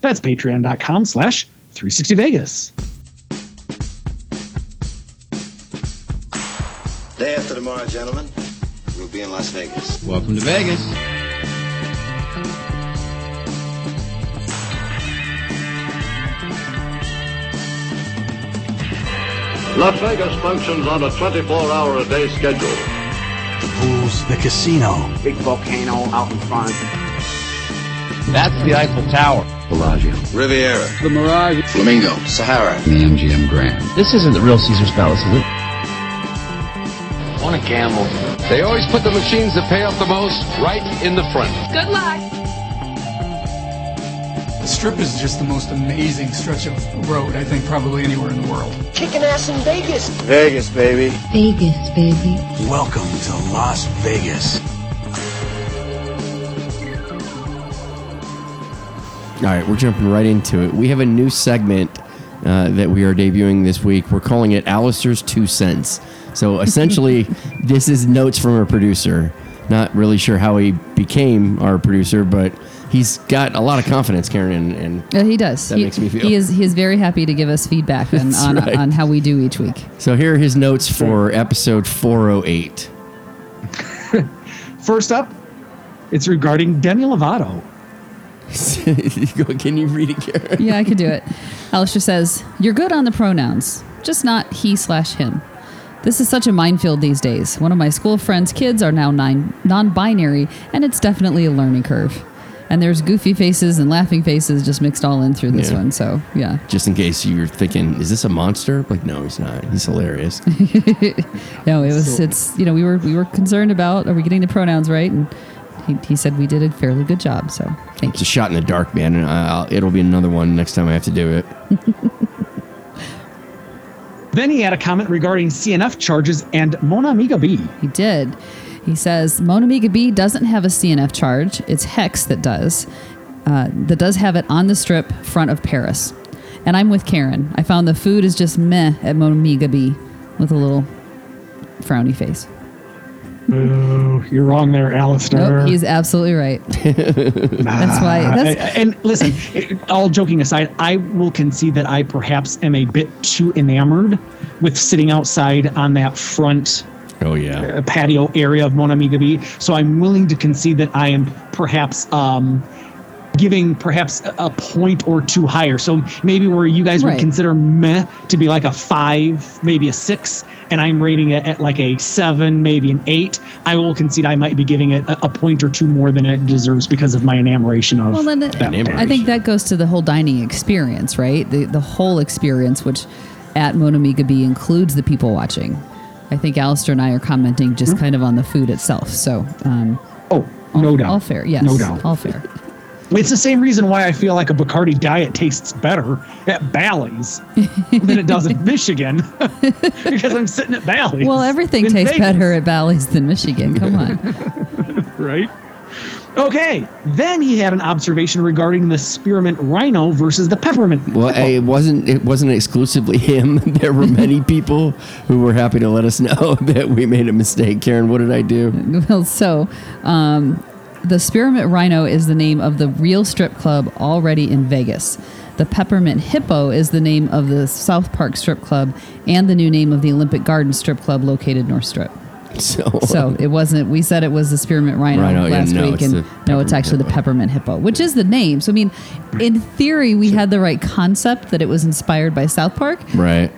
That's patreon.com slash 360 Vegas. Day after tomorrow, gentlemen, we'll be in Las Vegas. Welcome to Vegas. Las Vegas functions on a 24-hour a day schedule. The pools, the casino. Big volcano out in front. That's the Eiffel Tower. Bellagio. Riviera. The Mirage. Flamingo. Sahara. The MGM Grand. This isn't the real Caesar's Palace, is it? Want to gamble? They always put the machines that pay off the most right in the front. Good luck. The strip is just the most amazing stretch of road, I think, probably anywhere in the world. Kicking ass in Vegas. Vegas, baby. Vegas, baby. Welcome to Las Vegas. All right, we're jumping right into it. We have a new segment uh, that we are debuting this week. We're calling it Alistair's Two Cents. So essentially, this is notes from our producer. Not really sure how he became our producer, but he's got a lot of confidence, Karen, and, and Uh, he does. That he, makes me feel- He is. He is very happy to give us feedback on, on, right. on how we do each week. so here are his notes for episode 408. First up, it's regarding Demi Lovato. Can you read it, Karen? Yeah, I could do it. Alistair says, You're good on the pronouns, just not he slash him. This is such a minefield these days. One of my school friends' kids are now nine, non binary, and it's definitely a learning curve. And there's goofy faces and laughing faces just mixed all in through this Yeah. one. So, yeah. Just in case you were thinking, is this a monster? Like, no, he's not. He's hilarious. No, it was, it's, you know, we were, we were concerned about, are we getting the pronouns right? And he, he said we did a fairly good job. So, thank you. It's you. a shot in the dark, man. And I'll, it'll be another one next time I have to do it. Then he had a comment regarding CNF charges and Mon Ami Gabi. He did. He says Mon Ami Gabi doesn't have a CNF charge. It's Hexx that does. Uh, that does have it on the strip front of Paris. And I'm with Karen. I found the food is just meh at Mon Ami Gabi with a little frowny face. Boo, you're wrong there, Alistair. Nope, he's absolutely right. That's why. That's, and listen, all joking aside, I will concede that I perhaps am a bit too enamored with sitting outside on that front Oh, yeah. uh, patio area of Mon Ami Gabi. So I'm willing to concede that I am perhaps um, giving perhaps a- a point or two higher. So maybe where you guys Right. would consider meh to be like a five, maybe a six, and I'm rating it at like a seven, maybe an eight. I will concede I might be giving it a, a point or two more than it deserves because of my enamoration of well, then it- that. I think that goes to the whole dining experience, right? The the whole experience, which at Mon Ami Gabi includes the people watching. I think Alistair and I are commenting just kind of on the food itself. So, um, oh, all, no doubt. all fair. Yes, No doubt. all fair. It's the same reason why I feel like a Bacardi diet tastes better at Bally's than it does in Michigan because I'm sitting at Bally's. Well, everything tastes Vegas, better at Bally's than Michigan. Come on. right? Okay, then he had an observation regarding the spearmint rhino versus the peppermint. Well, it wasn't. It wasn't exclusively him. There were many people who were happy to let us know that we made a mistake. Karen, what did I do? Well, so um, the Spearmint Rhino is the name of the real strip club already in Vegas. The Peppermint Hippo is the name of the South Park Strip Club and the new name of the Olympic Garden Strip Club located North Strip. So, So it wasn't. We said it was the Spearmint Rhino, Rhino, yeah, last no, week, and no, it's Peppermint actually the Peppermint Hippo, which is the name. So I mean, in theory, we had the right concept that it was inspired by South Park. right,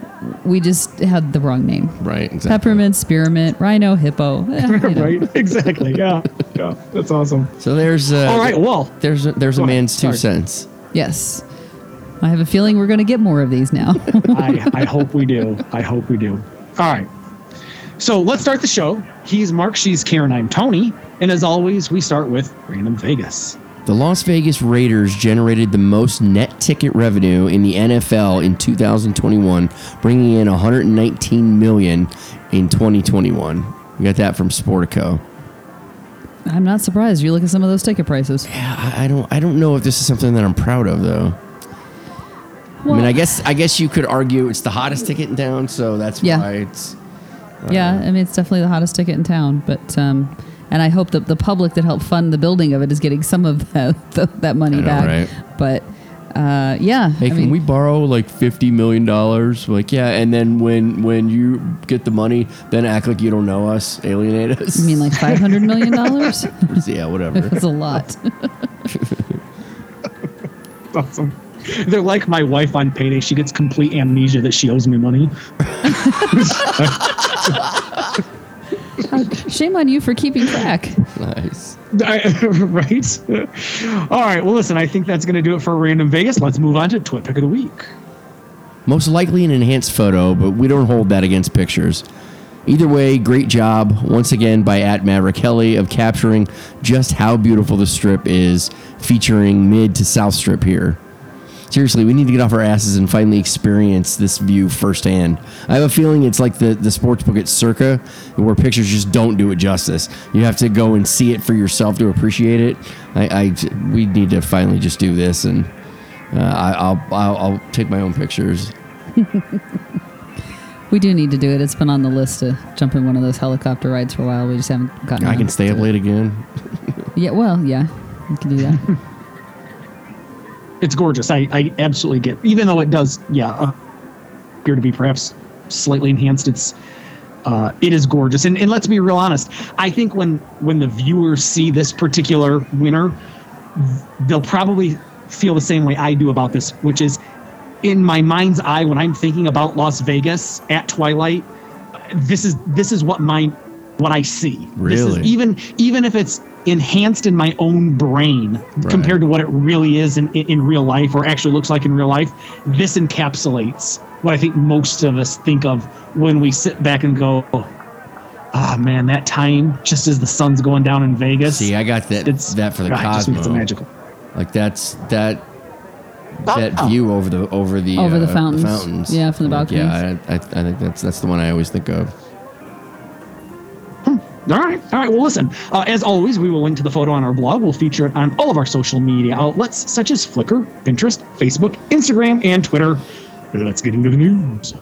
We just had the wrong name. right, exactly. Peppermint, Spearmint, Rhino, Hippo. eh, you know. right? Exactly. Yeah. Yeah. That's awesome. So there's. Uh, All right. Well, There's a, there's a Go ahead. man's two Sorry. cents. Yes. I have a feeling we're going to get more of these now. I, I hope we do. I hope we do. All right. So let's start the show. He's Mark, she's Karen, I'm Tony. And as always, we start with Random Vegas. The Las Vegas Raiders generated the most net ticket revenue in the NFL in 2021, bringing in 119 million in 2021. We got that from Sportico. I'm not surprised. You look at some of those ticket prices. Yeah, I, I don't I don't know if this is something that I'm proud of though. I mean, I guess I guess you could argue it's the hottest ticket in town, so that's Yeah. why it's Yeah, I mean it's definitely the hottest ticket in town. But um, and I hope that the public that helped fund the building of it is getting some of that that money I know, back. right? But uh, yeah, Hey, I can mean, we borrow like fifty million dollars? Like, yeah, and then when when you get the money, then act like you don't know us, alienate us. you mean like five hundred million dollars? yeah, whatever. It's a lot. awesome. They're like my wife on payday. She gets complete amnesia that she owes me money. Shame on you for keeping track. nice. I- right? All right. Well, listen, I think that's going to do it for Random Vegas. Let's move on to Twit Pick of the Week. Most likely an enhanced photo, but we don't hold that against pictures. Either way, great job once again by at Maverick Kelly of capturing just how beautiful the strip is, featuring mid to south strip here. Seriously, we need to get off our asses and finally experience this view firsthand. I have a feeling it's like the, the sports book at Circa, where pictures just don't do it justice. You have to go and see it for yourself to appreciate it. I, I we need to finally just do this, and uh, I, I'll, I'll I'll take my own pictures. We do need to do it. It's been on the list to jump in one of those helicopter rides for a while. We just haven't gotten. I can stay up it. late again. Yeah, well, yeah, we can do that. It's gorgeous. I, I absolutely get, even though it does, yeah, uh, appear to be perhaps slightly enhanced. It's uh, it is gorgeous. And, and let's be real honest. I think when when the viewers see this particular winner, they'll probably feel the same way I do about this, which is in my mind's eye when I'm thinking about Las Vegas at twilight. This is this is what my what I see. This is Really? even even if it's enhanced in my own brain compared to what it really is in, in, in real life or actually looks like in real life, this encapsulates what I think most of us think of when we sit back and go, ah, man, that time just as the sun's going down in Vegas. See, I got that It's- that for the God, it just makes it Cosmo. magical. Like that's that that view over the over the Over the uh, fountains. fountains. Yeah, from the Like, Yeah. I, I, I think that's that's the one I always think of. All right. All right. Well, listen, uh, as always, we will link to the photo on our blog. We'll feature it on all of our social media outlets, such as Flickr, Pinterest, Facebook, Instagram, and Twitter. Let's get into the news.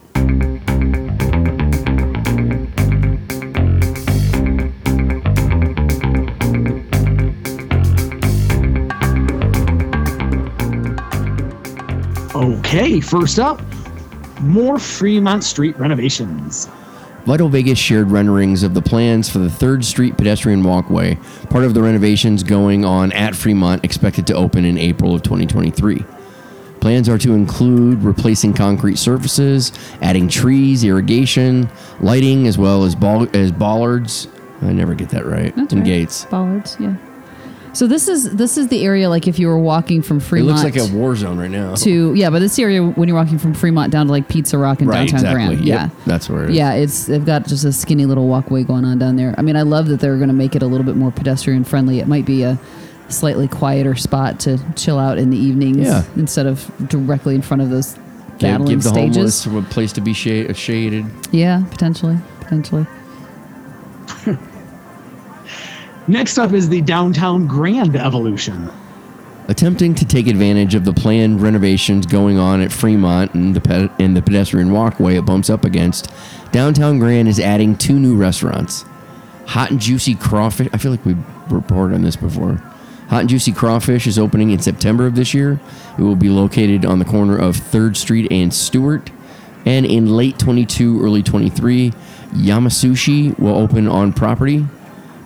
Okay, first up, more Fremont Street renovations. Vital Vegas shared renderings of the plans for the 3rd Street pedestrian walkway, part of the renovations going on at Fremont, expected to open in April of 2023. Plans are to include replacing concrete surfaces, adding trees, irrigation, lighting, as well as ball, as bollards. I never get that right. That's and right. gates. Bollards, yeah. So this is this is the area like if you were walking from Fremont. It looks like a war zone right now. to yeah, but this area when you're walking from Fremont down to like Pizza Rock and right, downtown exactly. Grand, Yep, yeah. that's where it is. Yeah, it's they've got just a skinny little walkway going on down there. I mean, I love that they're going to make it a little bit more pedestrian friendly. It might be a slightly quieter spot to chill out in the evenings Yeah. instead of directly in front of those Give, battling give the stages. homeless a place to be shade, shaded. Yeah, potentially, potentially. Next up is the downtown Grand evolution. Attempting to take advantage of the planned renovations going on at Fremont and the pe- and the pedestrian walkway it bumps up against, Downtown Grand is adding two new restaurants. Hot and Juicy Crawfish. I feel like we reported on this before. Hot and Juicy Crawfish is opening in September of this year. It will be located on the corner of 3rd Street and Stewart. And in late 22, early 23, Yamasushi will open on property.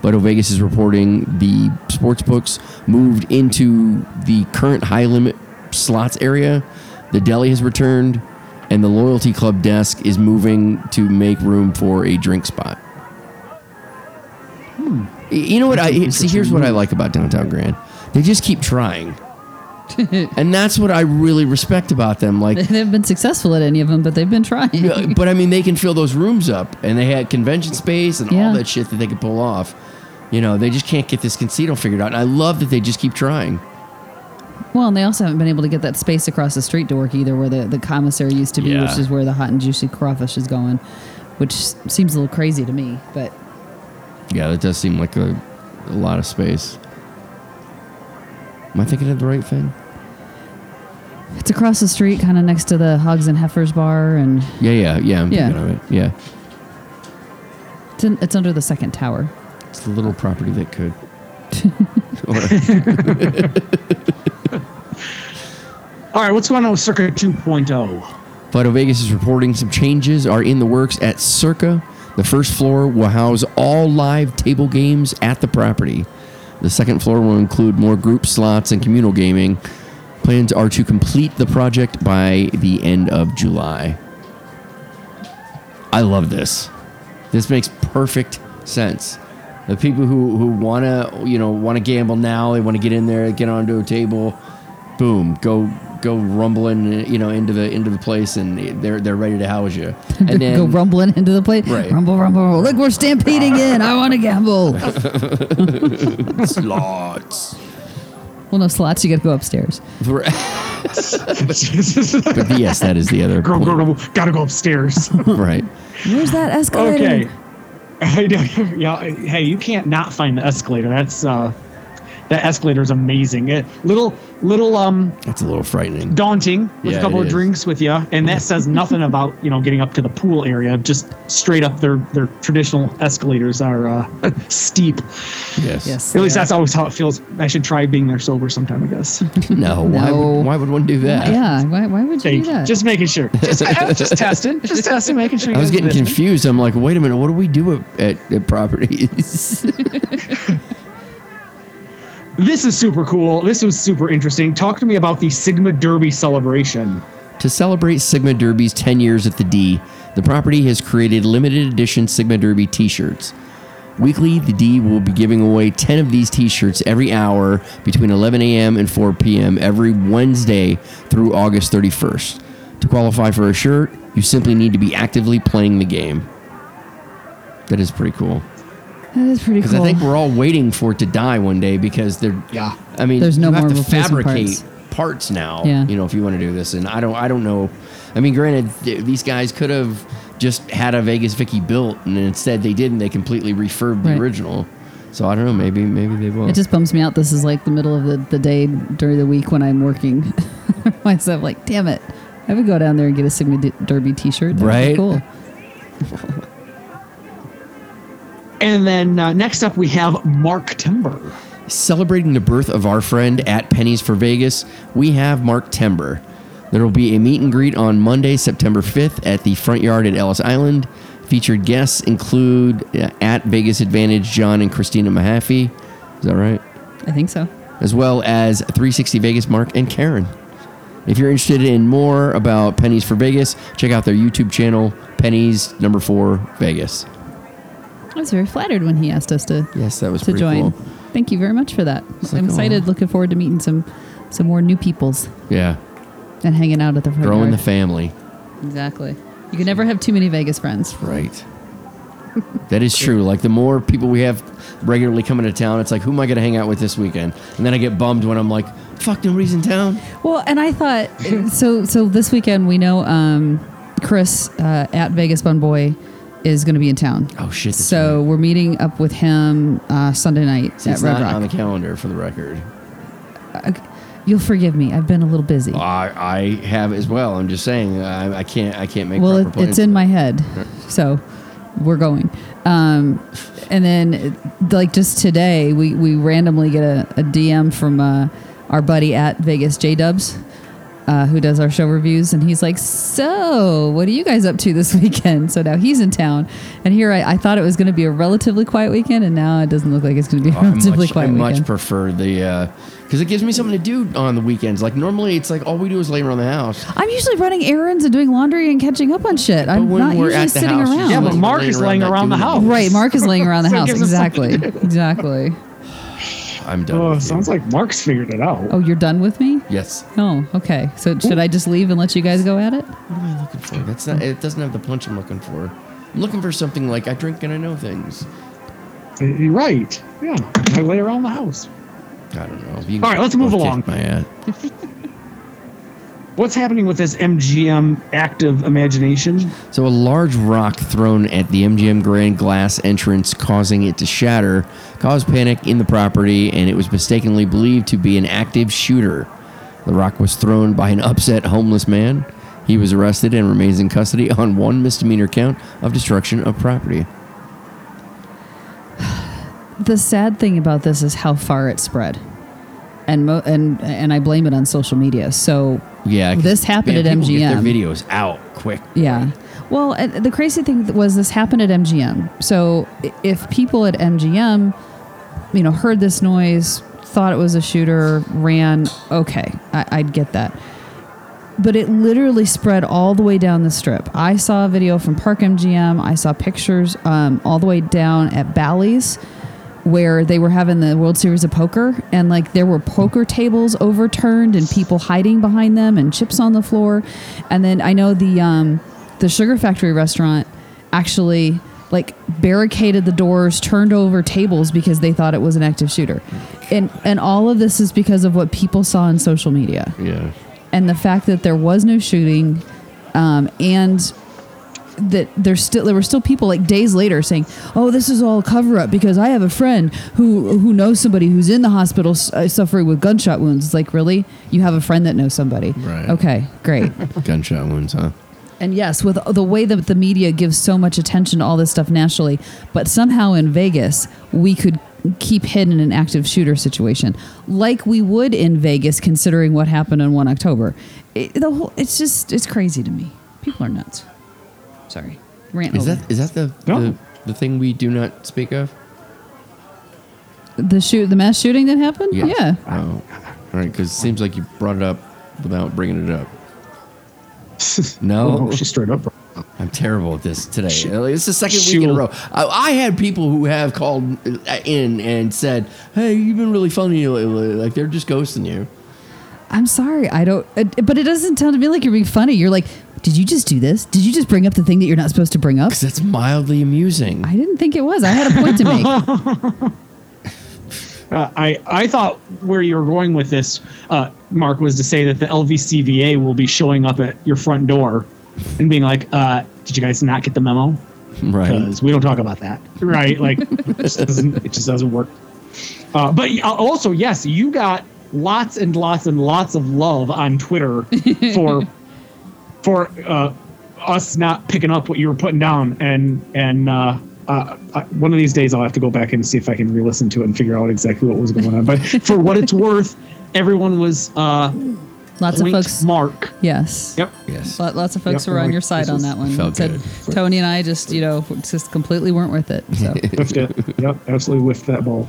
But Vegas is reporting the sports books moved into the current high limit slots area. The deli has returned, and the loyalty club desk is moving to make room for a drink spot. Hmm. Y- You know what? I see. Here's what I like about downtown Grand. They just keep trying, and that's what I really respect about them. Like, They haven't been successful at any of them, but they've been trying. but I mean, they can fill those rooms up, and they had convention space and Yeah. all that shit that they could pull off. You know, they just can't get this casino figured out. And I love that they just keep trying. Well, and they also haven't been able to get that space across the street to work either, where the, the commissary used to be, Yeah. which is where the hot and juicy crawfish is going, which seems a little crazy to me. But Yeah, that does seem like a, a lot of space. Am I thinking of the right thing? it's across the street, kind of next to the Hogs and Heifers bar, and Yeah, yeah, yeah. I'm Yeah. thinking of it. Yeah. it's, in, it's under the second tower. It's the little property that could. All right, what's going on with Circa oh? 2.0? Vital Vegas is reporting some changes are in the works at Circa. The first floor will house all live table games at the property. The second floor will include more group slots and communal gaming. Plans are to complete the project by the end of July. I love this. This makes perfect sense. The people who, who want to you know want to gamble now, they want to get in there, get onto a table, boom, go go rumbling you know into the into the place, and they're they're ready to house you. And then Go rumbling into the place, Right. Rumble, rumble, rumble. Look, we're stampeding in. I want to gamble. slots. well, no slots. You got to go upstairs. but yes, that is the other Go, point. go, go, gotta go upstairs. right. Where's that escalator? okay. yeah, hey, you can't not find the escalator. That's uh, that escalator is amazing. It, little, little um, That's a little frightening. daunting with Yeah, a couple of is. drinks with you, and that says nothing about you know getting up to the pool area. Just straight up, their their traditional escalators are uh, steep. Yes. Yes. At least they that's always how it feels. I should try being there sober sometime, I guess. No. Why No. would why would one do that? Yeah. Why, why would you Hey, do that? just making sure. Just, just testing. Just testing, making sure. I was getting confused. I'm like, wait a minute, what do we do at, at, at properties? This is super cool. This was super interesting. Talk to me about the Sigma Derby celebration. To celebrate Sigma Derby's 10 years at the D, the property has created limited edition Sigma Derby t shirts. Weekly, the D will be giving away 10 of these t shirts every hour between 11 a.m. and 4 p.m. every Wednesday through August 31st. To qualify for a shirt, you simply need to be actively playing the game. That is pretty cool. That is pretty cool. Because. I think we're all waiting for it to die one day because they're. Yeah. I mean, There's no you have more to fabricate parts. parts, now. Yeah. You know, if you want to do this, and I don't, I don't know. I mean, granted, th- these guys could have just had a Vegas Vicky built, and instead they didn't. They completely refurbed the original. So I don't know. Maybe, maybe they will. It just bums me out. This is like the middle of the, the day during the week when I'm working myself. Like, damn it. I would go down there and get a Sigma D- Derby t shirt. Right. Cool. And then uh, next up, we have Mark Timber. Celebrating the birth of our friend at Pennies for Vegas, we have Mark Timber. There will be a meet and greet on Monday, September 5th at the front yard at Ellis Island. Featured guests include uh, at Vegas Advantage John and Christina Mahaffey. Is that right? I think so. As well as 360 Vegas Mark and Karen. If you're interested in more about Pennies for Vegas, check out their YouTube channel, Pennies number four Vegas. I was very flattered when he asked us to Yes, that was to join. cool. Thank you very much for that. It's I'm like, excited. aw. Looking forward to meeting some some more new peoples Yeah, and hanging out at the front growing the family. exactly. You can never have too many Vegas friends. Right. that is true. Like the more people we have regularly coming to town, it's like, who am I going to hang out with this weekend? And then I get bummed when I'm like, fuck, nobody's in town. Well, and I thought so. So this weekend we know um, Chris uh, at Vegas Bun Boy is going to be in town. Oh shit. So right. we're meeting up with him uh, Sunday night See, at Red not Rock. on the calendar for the record. You'll forgive me. I've been a little busy. I, I have as well. I'm just saying, I, I can't, I can't make. well, proper it, it's in my head, so we're going. Um, and then, like just today, we we randomly get a, a DM from uh, our buddy at Vegas J Dubs. Uh, who does our show reviews and he's like so what are you guys up to this weekend so now he's in town and here i, I thought it was going to be a relatively quiet weekend and now it doesn't look like it's going to be Oh, I relatively much, I quiet much prefer the because it gives me something to do on the weekends. Like normally, it's like all we do is lay around the house. i'm usually running errands and doing laundry and catching up on shit i'm when not we're usually at the sitting house, around Yeah, but Like Mark laying is around laying not around the house. Right, Mark is laying around the So house. Exactly. something to do. Exactly. I'm done. Oh, with you. sounds like Mark's figured it out. Oh, you're done with me? yes. Oh, okay. So should I just leave and let you guys go at it? What am I looking for? That's not. It doesn't have the punch I'm looking for. I'm looking for something like I drink and I know things. Uh, you're right. Yeah, I lay around the house. I don't know. You All right, let's move along. My ass. What's happening with this MGM active imagination? So a large rock thrown at the MGM Grand glass entrance, causing it to shatter, caused panic in the property, and it was mistakenly believed to be an active shooter. The rock was thrown by an upset homeless man. He was arrested and remains in custody on one misdemeanor count of destruction of property. The sad thing about this is how far it spread, and mo- and and I blame it on social media. So Yeah, this happened at people Get MGM. their videos out quick. Yeah. Well, the crazy thing was this happened at MGM. So if people at MGM, you know, heard this noise, thought it was a shooter, ran, okay, I, I'd get that. But it literally spread all the way down the strip. I saw a video from Park MGM. I saw pictures um, all the way down at Bally's where they were having the World Series of Poker and like there were poker tables overturned and people hiding behind them and chips on the floor. And then I know the um, the Sugar Factory restaurant actually like barricaded the doors, turned over tables because they thought it was an active shooter. And and all of this is because of what people saw on social media Yeah. and the fact that there was no shooting um, and that there's still there were still people like days later saying oh this is all a cover up because i have a friend who who knows somebody who's in the hospital uh, suffering with gunshot wounds. It's like really? You have a friend that knows somebody? Right. okay great. Gunshot wounds, huh? and yes with the way that the media gives so much attention to all this stuff nationally but somehow in vegas we could keep hidden an active shooter situation like we would in vegas considering what happened on 1 october. It, the whole it's just it's crazy to me. People are nuts sorry rant Is over. that is that the, No. the the thing we do not speak of? the shoot the mass shooting that happened Yes. yeah Oh, all right. Because it seems like you brought it up without bringing it up. No, Oh, she's straight up. I'm terrible at this today. She- it's the second week in a she'll- row. I, I had people who have called uh, in and said, "Hey, you've been really funny lately." Like they're just ghosting you. i'm sorry i don't it, but it doesn't sound to me like you're being funny you're like did you just do this did you just bring up the thing that you're not supposed to bring up Because that's mildly amusing. i didn't think it was i had a point to make Uh, I I thought where you were going with this, uh, Mark, was to say that the LVCVA will be showing up at your front door and being like, uh, "Did you guys not get the memo? right. Because we don't talk about that, right? Like, it just doesn't it just doesn't work." Uh, but uh, also, yes, you got lots and lots and lots of love on Twitter for for uh, us not picking up what you were putting down, and and uh, uh, uh, one of these days I'll have to go back and see if I can re-listen to it and figure out exactly what was going on. But for what it's worth, everyone was uh, lots of folks mark. yes Yep. Yes. Lot- Lots of folks Yep, were on like, your side on that one. felt Said good. Tony and I just, you know, just completely weren't with it. So whiffed it. Yep, absolutely whiffed that ball.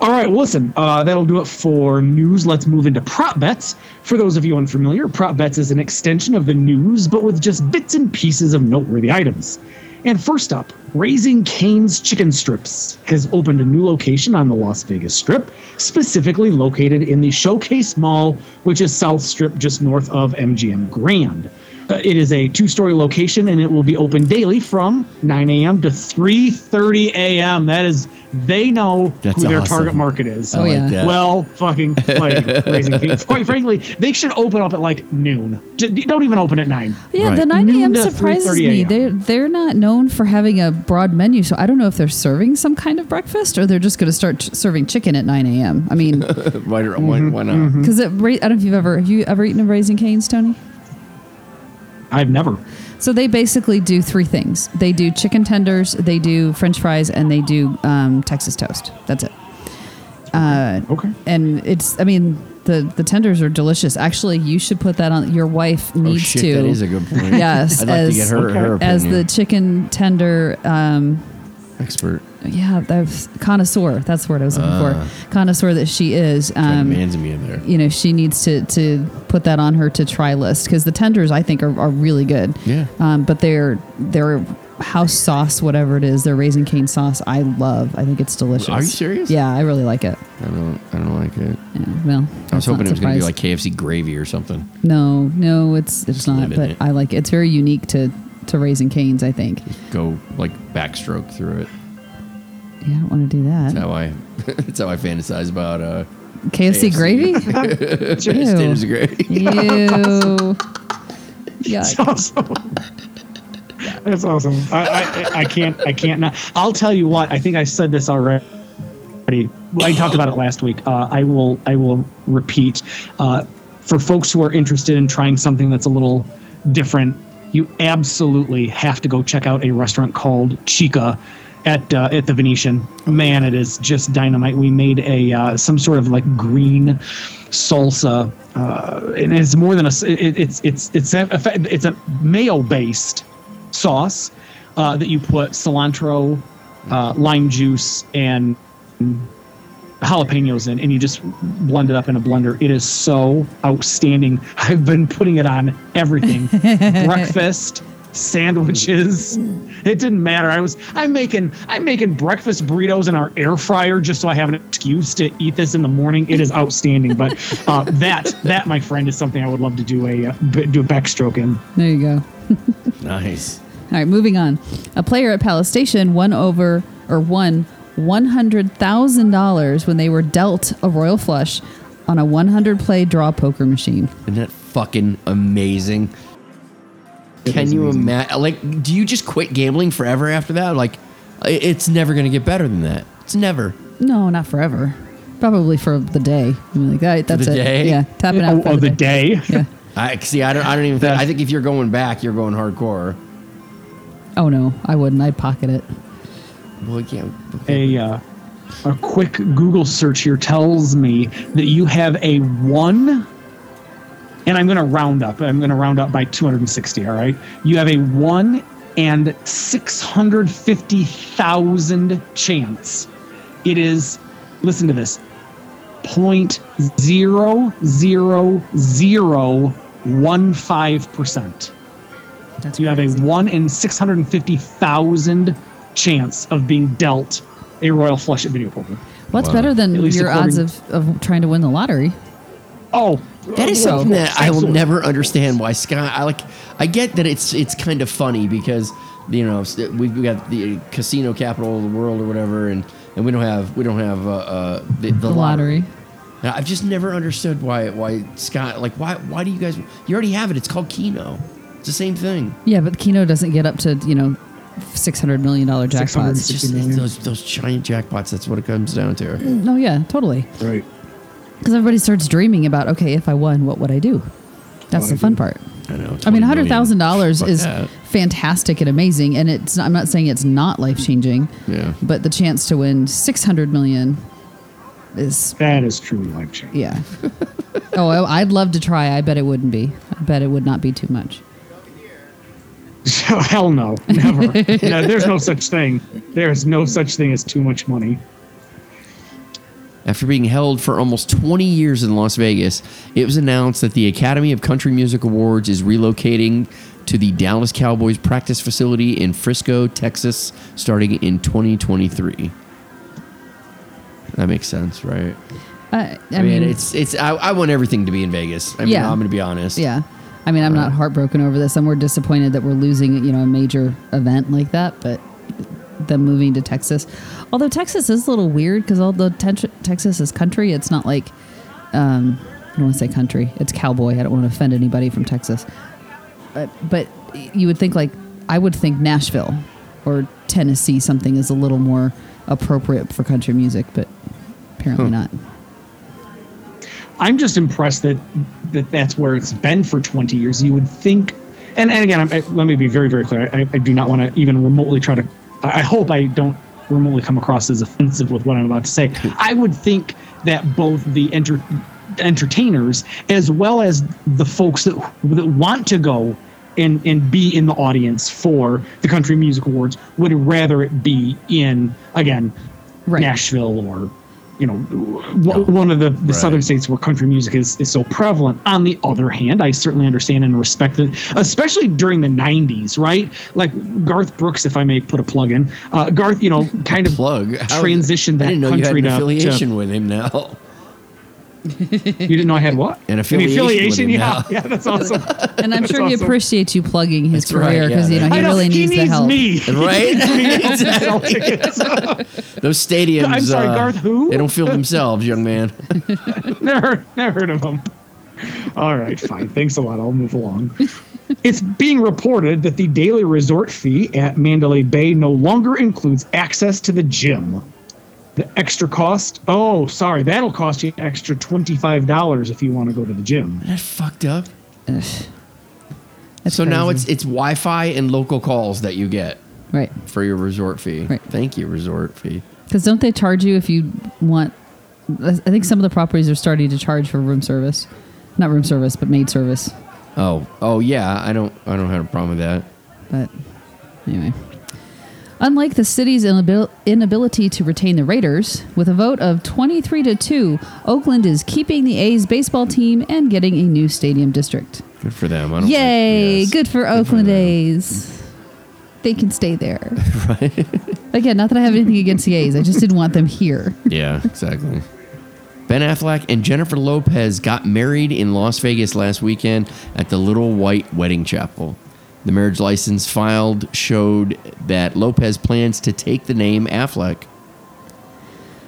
All right, well, listen, uh, that'll do it for news. Let's move into prop bets. For those of you unfamiliar, prop bets is an extension of the news, but with just bits and pieces of noteworthy items. And first up, Raising Cane's Chicken Strips has opened a new location on the Las Vegas Strip, specifically located in the Showcase Mall, which is South Strip just north of MGM Grand. Uh, it is a two-story location, and it will be open daily from 9 a.m. to 3:30 a.m. That is, they know That's who their awesome. target market is. Oh, yeah. that. Well, fucking like Raising Cane's. Quite frankly, they should open up at like noon. Don't even open at nine. yeah, Right. the 9 a.m. Noon surprises me. They're they're not known for having a broad menu, so I don't know if they're serving some kind of breakfast or they're just going to start ch- serving chicken at 9 a.m. I mean, why, why, why not? because it. ra- I don't know if you've ever have you ever eaten a Raising Cane's, Tony? I've never. So they basically do three things. They do chicken tenders, they do French fries, and they do um, Texas toast. That's it. Uh, Okay. and it's I mean the the tenders are delicious. Actually, you should put that on. Your wife needs Oh needs shit, to. that is a good point. Yes, I'd like as- to get her, her as the chicken tender. Um, expert. Yeah, that's connoisseur. That's the word I was looking Ah. for. Connoisseur that she is. Um, man's me in there. you know, she needs to to put that on her to try list because the tenders I think are, are really good. Yeah. Um, but their their house sauce, whatever it is, their raisin cane sauce, I love. I think it's delicious. Are you serious? Yeah, I really like it. I don't. I don't like it. Yeah, well, I was hoping it was going to be like KFC gravy or something. No, no, it's it's Just not. But it. I like it. It's very unique to to raising canes. I think. Go like backstroke through it. Yeah, I don't want to do that. That's how I. That's how I fantasize about uh, KFC, KFC. gravy? standards of gravy. Ew. That's Yuck. awesome. That's awesome. I, I, I can't. I can't not. I'll tell you what. I think I said this already. I talked about it last week. Uh, I will. I will repeat. Uh, for folks who are interested in trying something that's a little different, you absolutely have to go check out a restaurant called Chica at uh, at the Venetian. Man, it is just dynamite. We made a uh, some sort of like green salsa, uh, and it's more than a. It, it's it's it's a, it's a mayo based sauce uh, that you put cilantro, uh, lime juice, and jalapenos in, and you just blend it up in a blender. It is so outstanding. I've been putting it on everything breakfast, sandwiches. It didn't matter. I was I'm making I'm making breakfast burritos in our air fryer just so I have an excuse to eat this in the morning. It is outstanding. But uh, that that my friend is something I would love to do a uh, b- do a backstroke in. There you go. Nice. All right, moving on. A player at Palace Station won over or won one hundred thousand dollars when they were dealt a royal flush on a one hundred play draw poker machine. Isn't that fucking amazing? Can you imagine? Like, do you just quit gambling forever after that? Like, it's never going to get better than that. It's never. No, not forever. Probably for the day. I mean, like, all right, that's the it. day? Yeah, tapping out. Oh, for oh, the day. Yeah. I see. I don't. I don't even think. I think if you're going back, you're going hardcore. Oh no, I wouldn't. I'd pocket it. Well, yeah. a uh, a quick Google search here tells me that you have a one, and I'm going to round up. I'm going to round up by 260. All right, you have a one and 650,000 chance. It is. Listen to this. Point zero zero zero one five percent. That's You have a one in 650,000 chance of being dealt a royal flush at video poker. What's Wow. better than At least your odds of, of trying to win the lottery? Oh, That is something that I will never understand. Why Sky? I like. I get that it's it's kind of funny because you know we've got the casino capital of the world or whatever, and and we don't have we don't have uh, uh, the, the, The lottery. Now, I've just never understood why why Scott like why why do you guys you already have it? It's called Keno. It's the same thing. Yeah, but Keno doesn't get up to you know six hundred million dollar jackpots. It's just it's those those giant jackpots. That's what it comes down to. No, yeah, totally. Right. Because everybody starts dreaming about okay, if I won, what would I do? That's the fun part. I know. I mean, hundred thousand dollars is that. fantastic and amazing, and it's. I'm not saying it's not life changing. Yeah. But the chance to win six hundred million is That is truly life changing. yeah. oh, I- I'd love to try. I bet it wouldn't be. I bet it would not be too much. Hell no, never. no, there's no such thing. There is no such thing as too much money. After being held for almost 20 years in Las Vegas, it was announced that the Academy of Country Music Awards is relocating to the Dallas Cowboys practice facility in Frisco, Texas, starting in 2023. That makes sense, right? Uh, I, I, mean, it's it's. I, I want everything to be in Vegas. I mean, Yeah. I'm going to be honest. Yeah. I mean, I'm not heartbroken over this. I'm more disappointed that we're losing, you know, a major event like that, but them moving to Texas. Although Texas is a little weird because although Ten- Texas is country, it's not like, um, I don't want to say country, it's cowboy. I don't want to offend anybody from Texas. But, but you would think like, I would think Nashville or Tennessee, something is a little more appropriate for country music, but apparently not. I'm just impressed that that that's where it's been for 20 years. You would think, and, and again, I'm, I, let me be very, very clear. I, I do not want to even remotely try to. I hope I don't remotely come across as offensive with what I'm about to say. I would think that both the enter, entertainers as well as the folks that that want to go and and be in the audience for the Country Music Awards would rather it be in again Right. Nashville or you know w- one of the, the southern states where country music is, is so prevalent. On the other hand i certainly understand and respect it especially during the 90s right? Like garth brooks if i may put a plug in. Uh, garth you know kind of Plug. Transitioned I that didn't know you had country an to- to, affiliation with him now. You didn't know I had what? An affiliation with him yeah, yeah, that's awesome. And I'm That's sure he awesome. appreciates you plugging his That's career because yeah. you know he know really he needs, needs the help. me. Right? He needs to sell tickets. Those stadiums. I'm sorry, uh, Garth, who? They don't fill themselves, young man. never, never heard of them. All right, fine. Thanks a lot. I'll move along. It's being reported that the daily resort fee at Mandalay Bay no longer includes access to the gym. The extra cost, oh, sorry, that'll cost you an extra $25 if you want to go to the gym. That's fucked up. That's so now it's it's Wi-Fi and local calls that you get right for your resort fee. Right. Thank you, resort fee. because don't they charge you if you want? I think some of the properties are starting to charge for room service, not room service, but maid service. Oh, oh yeah. I don't I don't have a problem with that. But anyway. Unlike the city's inabil- inability to retain the Raiders, with a vote of 23 to 2, Oakland is keeping the A's baseball team and getting a new stadium district. Good for them. I don't Yay! Yes. Good for Oakland A's. They can stay there. right. Again, not that I have anything against the A's. I just didn't want them here. Yeah, exactly. Ben Affleck and Jennifer Lopez got married in Las Vegas last weekend at the Little White Wedding Chapel. The marriage license filed showed that Lopez plans to take the name Affleck.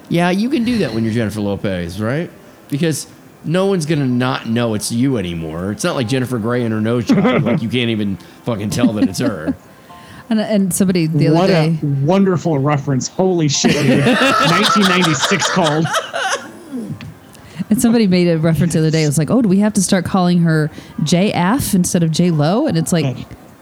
Yeah, you can do that when you're Jennifer Lopez, right? Because no one's gonna not know it's you anymore. It's not like Jennifer Grey and her nose job. like you can't even fucking tell that it's her. And, and somebody the other what day, a wonderful reference. Holy shit, dude. 1996 called. and somebody made a reference the other day. It was like, "Oh, do we have to start calling her J F instead of J Lo?" And it's like,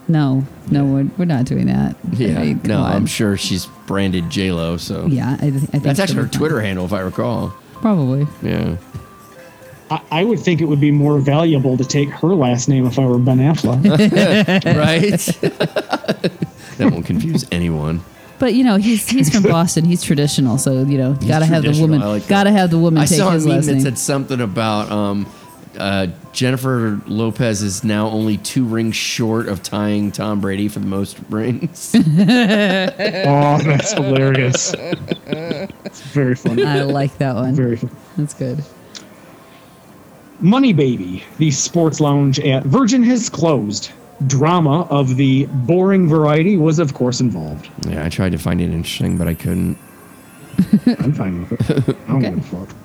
no, no, we're, we're not doing that. Yeah, I mean, no, on. I'm sure she's branded J Lo. So Yeah, I, th- I think that's actually her it'll be Twitter handle, if I recall. Probably. Yeah. I, I would think it would be more valuable to take her last name if I were Ben Affleck. right? that won't confuse anyone. But you know, he's he's from Boston. He's traditional, so you know, He's gotta have the woman. Like gotta have the woman I take saw a his meme that said something about um, uh, Jennifer Lopez is now only two rings short of tying Tom Brady for the most rings. oh, that's hilarious. It's very funny. I like that one. Very funny. That's good. Money Baby, the sports lounge at Virgin has closed. Drama of the boring variety was, of course, involved. yeah, I tried to find it interesting, but I couldn't. I'm fine with it. I don't Okay. give a fuck.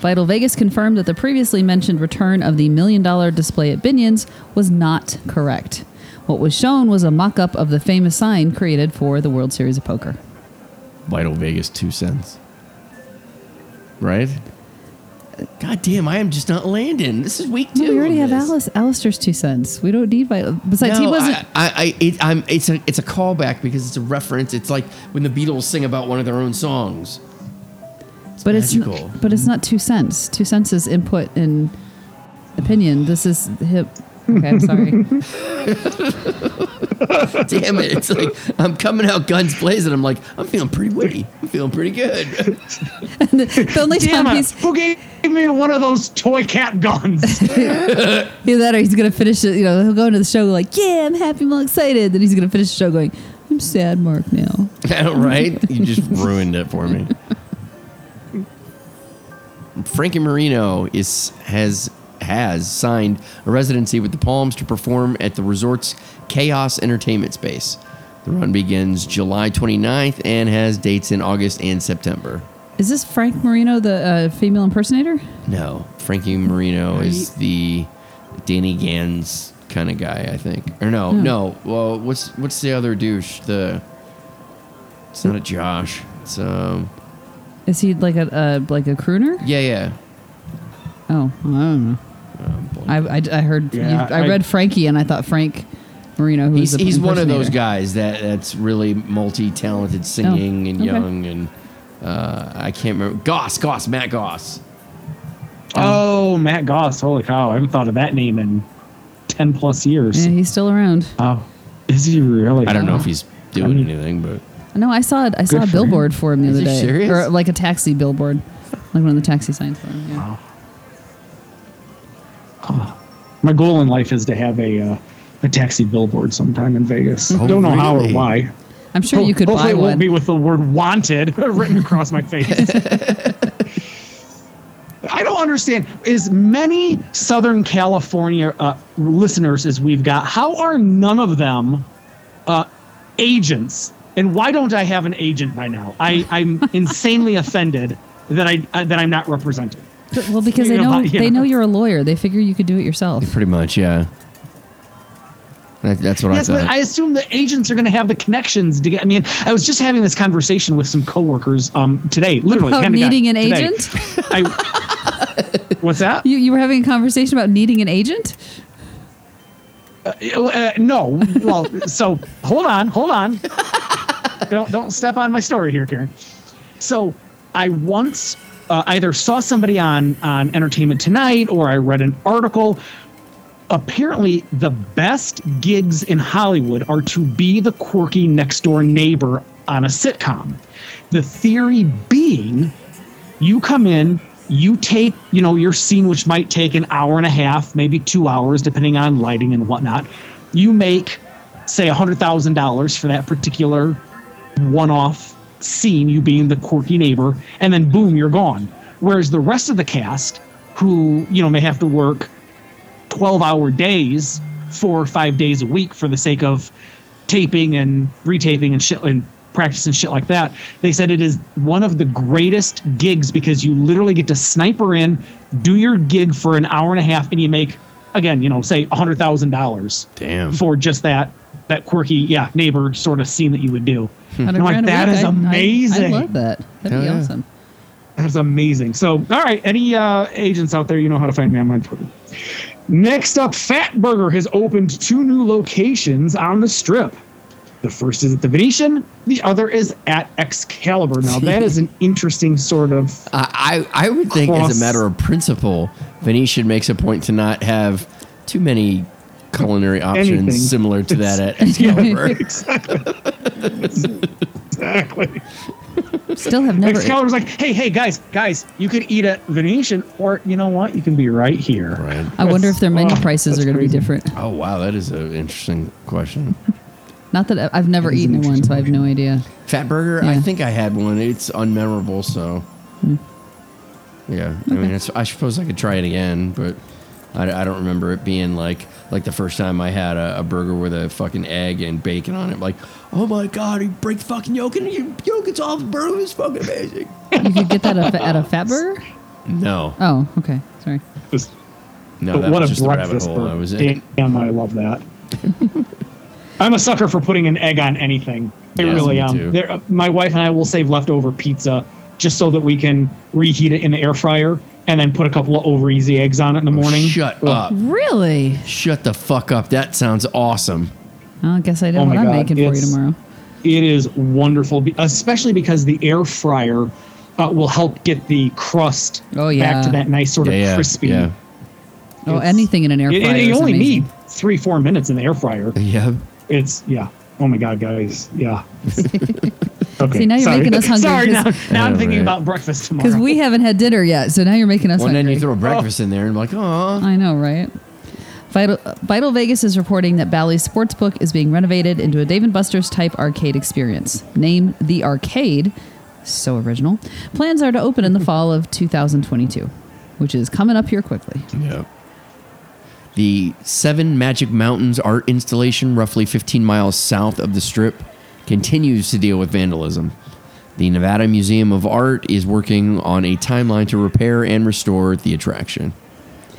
Vital Vegas confirmed that the previously mentioned return of the million dollar display at Binion's was not correct. What was shown was a mock up of the famous sign created for the World Series of Poker. Vital Vegas two cents. Right? God damn, I am just not landing. This is week two. No, we already have this. Alice, Alistair's two cents. We don't need Vital. Besides, he wasn't. I, I, I it, I'm, it's a, it's a callback because it's a reference. It's like when the Beatles sing about one of their own songs. But it's magical. n- but it's not two cents. Two cents is input and opinion. This is hip. Okay, I'm sorry. Damn it! It's like I'm coming out guns blazing. I'm like I'm feeling pretty witty. I'm feeling pretty good. the only Damn time it! he's Who gave me one of those toy cat guns? either that or he's gonna finish it. You know, he'll go into the show like, "Yeah, I'm happy, I'm all excited." Then he's gonna finish the show going, "I'm sad, Mark." Now, right? You just ruined it for me. Frankie Moreno is has has signed a residency with the Palms to perform at the resort's KAOS Entertainment Space. The run begins July 29th and has dates in August and September. is this Frank Marino, the uh, female impersonator? No, Frankie Moreno is the Danny Gans kind of guy, I think. Or no, no. Well, what's what's the other douche? The it's not a Josh. It's um Is he like a uh, like a crooner? yeah yeah. Oh, I don't know. I, I, I heard Yeah, you, I, I- read Frankie and I thought Frank Marino. Who's He's the he's one of those impersonator. guys that that's really multi-talented singing and okay. young and uh, I can't remember Goss Goss Matt Goss. oh, Matt Goss. Holy cow. I haven't thought of that name in 10 plus years. Yeah, he's still around. Oh, is he really? I don't know if he's doing I mean- anything, but No, I saw it. I saw a billboard for him the Is other he day, serious? or like a taxi billboard, like one of the taxi signs for him. Yeah. My goal in life is to have a uh, a taxi billboard sometime in Vegas. Oh, don't know how or really? why. I'm sure you could Hopefully buy it won't be with the word wanted written across my face. I don't understand. As many Southern California uh, listeners as we've got, how are none of them uh, agents? And why don't I have an agent by now? I, I'm insanely offended that I uh, that I'm not represented. Well, because You they know, know you they know. know you're a lawyer. They figure you could do it yourself. Pretty much, yeah. That, that's what Yes, I but. I assume the agents are going to have the connections to get. I mean, I was just having this conversation with some coworkers um, today, literally. About hand to God, needing an today. agent? I, what's that? You you were having a conversation about needing an agent? Uh, no. Well, so hold on, hold on. Don't don't step on my story here, Karen. So I once uh, either saw somebody on on Entertainment Tonight or I read an article. Apparently, the best gigs in Hollywood are to be the quirky next door neighbor on a sitcom. The theory being you come in you take you know your scene which might take an hour and a half maybe two hours depending on lighting and whatnot you make say a hundred thousand dollars for that particular one-off scene you being the quirky neighbor and then boom you're gone whereas the rest of the cast who you know may have to work 12 hour days four or five days a week for the sake of taping and retaping and shit and practice and shit like that. They said it is one of the greatest gigs because you literally get to sniper in, do your gig for an hour and a half, and you make again, you know, say a hundred thousand dollars Damn. for just that that quirky, yeah, neighbor sort of scene that you would do. And I'm like, Grand a that week, is I- I- amazing. I, love that. That'd be yeah. awesome. That's amazing. So, all right, any uh, agents out there, you know how to find me on my Twitter. Next up, Fatburger has opened two new locations on the strip. The first is at the Venetian. The other is at Excalibur. Now, that is an interesting sort of. I, I I would think, as a matter of principle, Venetian makes a point to not have too many culinary options Anything. similar to that at Yeah, Excalibur. exactly. exactly. Still have never. Excalibur's like, hey, hey, guys, guys, you could eat at Venetian, or you know what? You can be right here. Right. I wonder if their menu Oh, prices are going to be different. Oh wow, that is an interesting question. Not that I- I've never eaten an at one, so I have no idea. Fatburger. I think I had one. It's unmemorable, so hmm. yeah. I mean, it's, I suppose I could try it again, but I, I don't remember it being like like the first time I had a, a burger with a fucking egg and bacon on it. Like, oh my god, you break the fucking yolk and you yolk it's off the burger. It's fucking amazing. You could get that at a, at a Fatburger. No, Oh, okay. Sorry. Just- no, but that what was a just the rabbit breakfast hole I was in. Damn, I love that. I'm a sucker for putting an egg on anything. I Yes, really am. There, uh, my wife and I will save leftover pizza just so that we can reheat it in the air fryer and then put a couple of over easy eggs on it in the morning. Shut Ugh. up. Really? Shut the fuck up. That sounds awesome. Well, I guess I know Oh what my I'm God, making for you it's- tomorrow. It is wonderful, be- especially because the air fryer uh, will help get the crust Oh, yeah. back to that nice sort of Yeah, yeah, crispy. yeah. Oh, It's- anything in an air It- fryer. it- is you only amazing. need three, four minutes in the air fryer. Yeah. It's yeah. Oh my god, guys. Yeah. okay. See, now you're sorry. making us hungry Sorry. Now, 'cause- now I'm thinking about breakfast tomorrow. Because we haven't had dinner yet, so now you're making us Well, and then you throw breakfast in there and I'm like, oh. I know, right? Vital, Vital Vegas is reporting that Bally's Sportsbook is being renovated into a Dave & Buster's type arcade experience. Named The Arcade, so original. Plans are to open in the fall of 2022, which is coming up here quickly. Yeah. The Seven Magic Mountains art installation, roughly 15 miles south of the strip, continues to deal with vandalism. The Nevada Museum of Art is working on a timeline to repair and restore the attraction.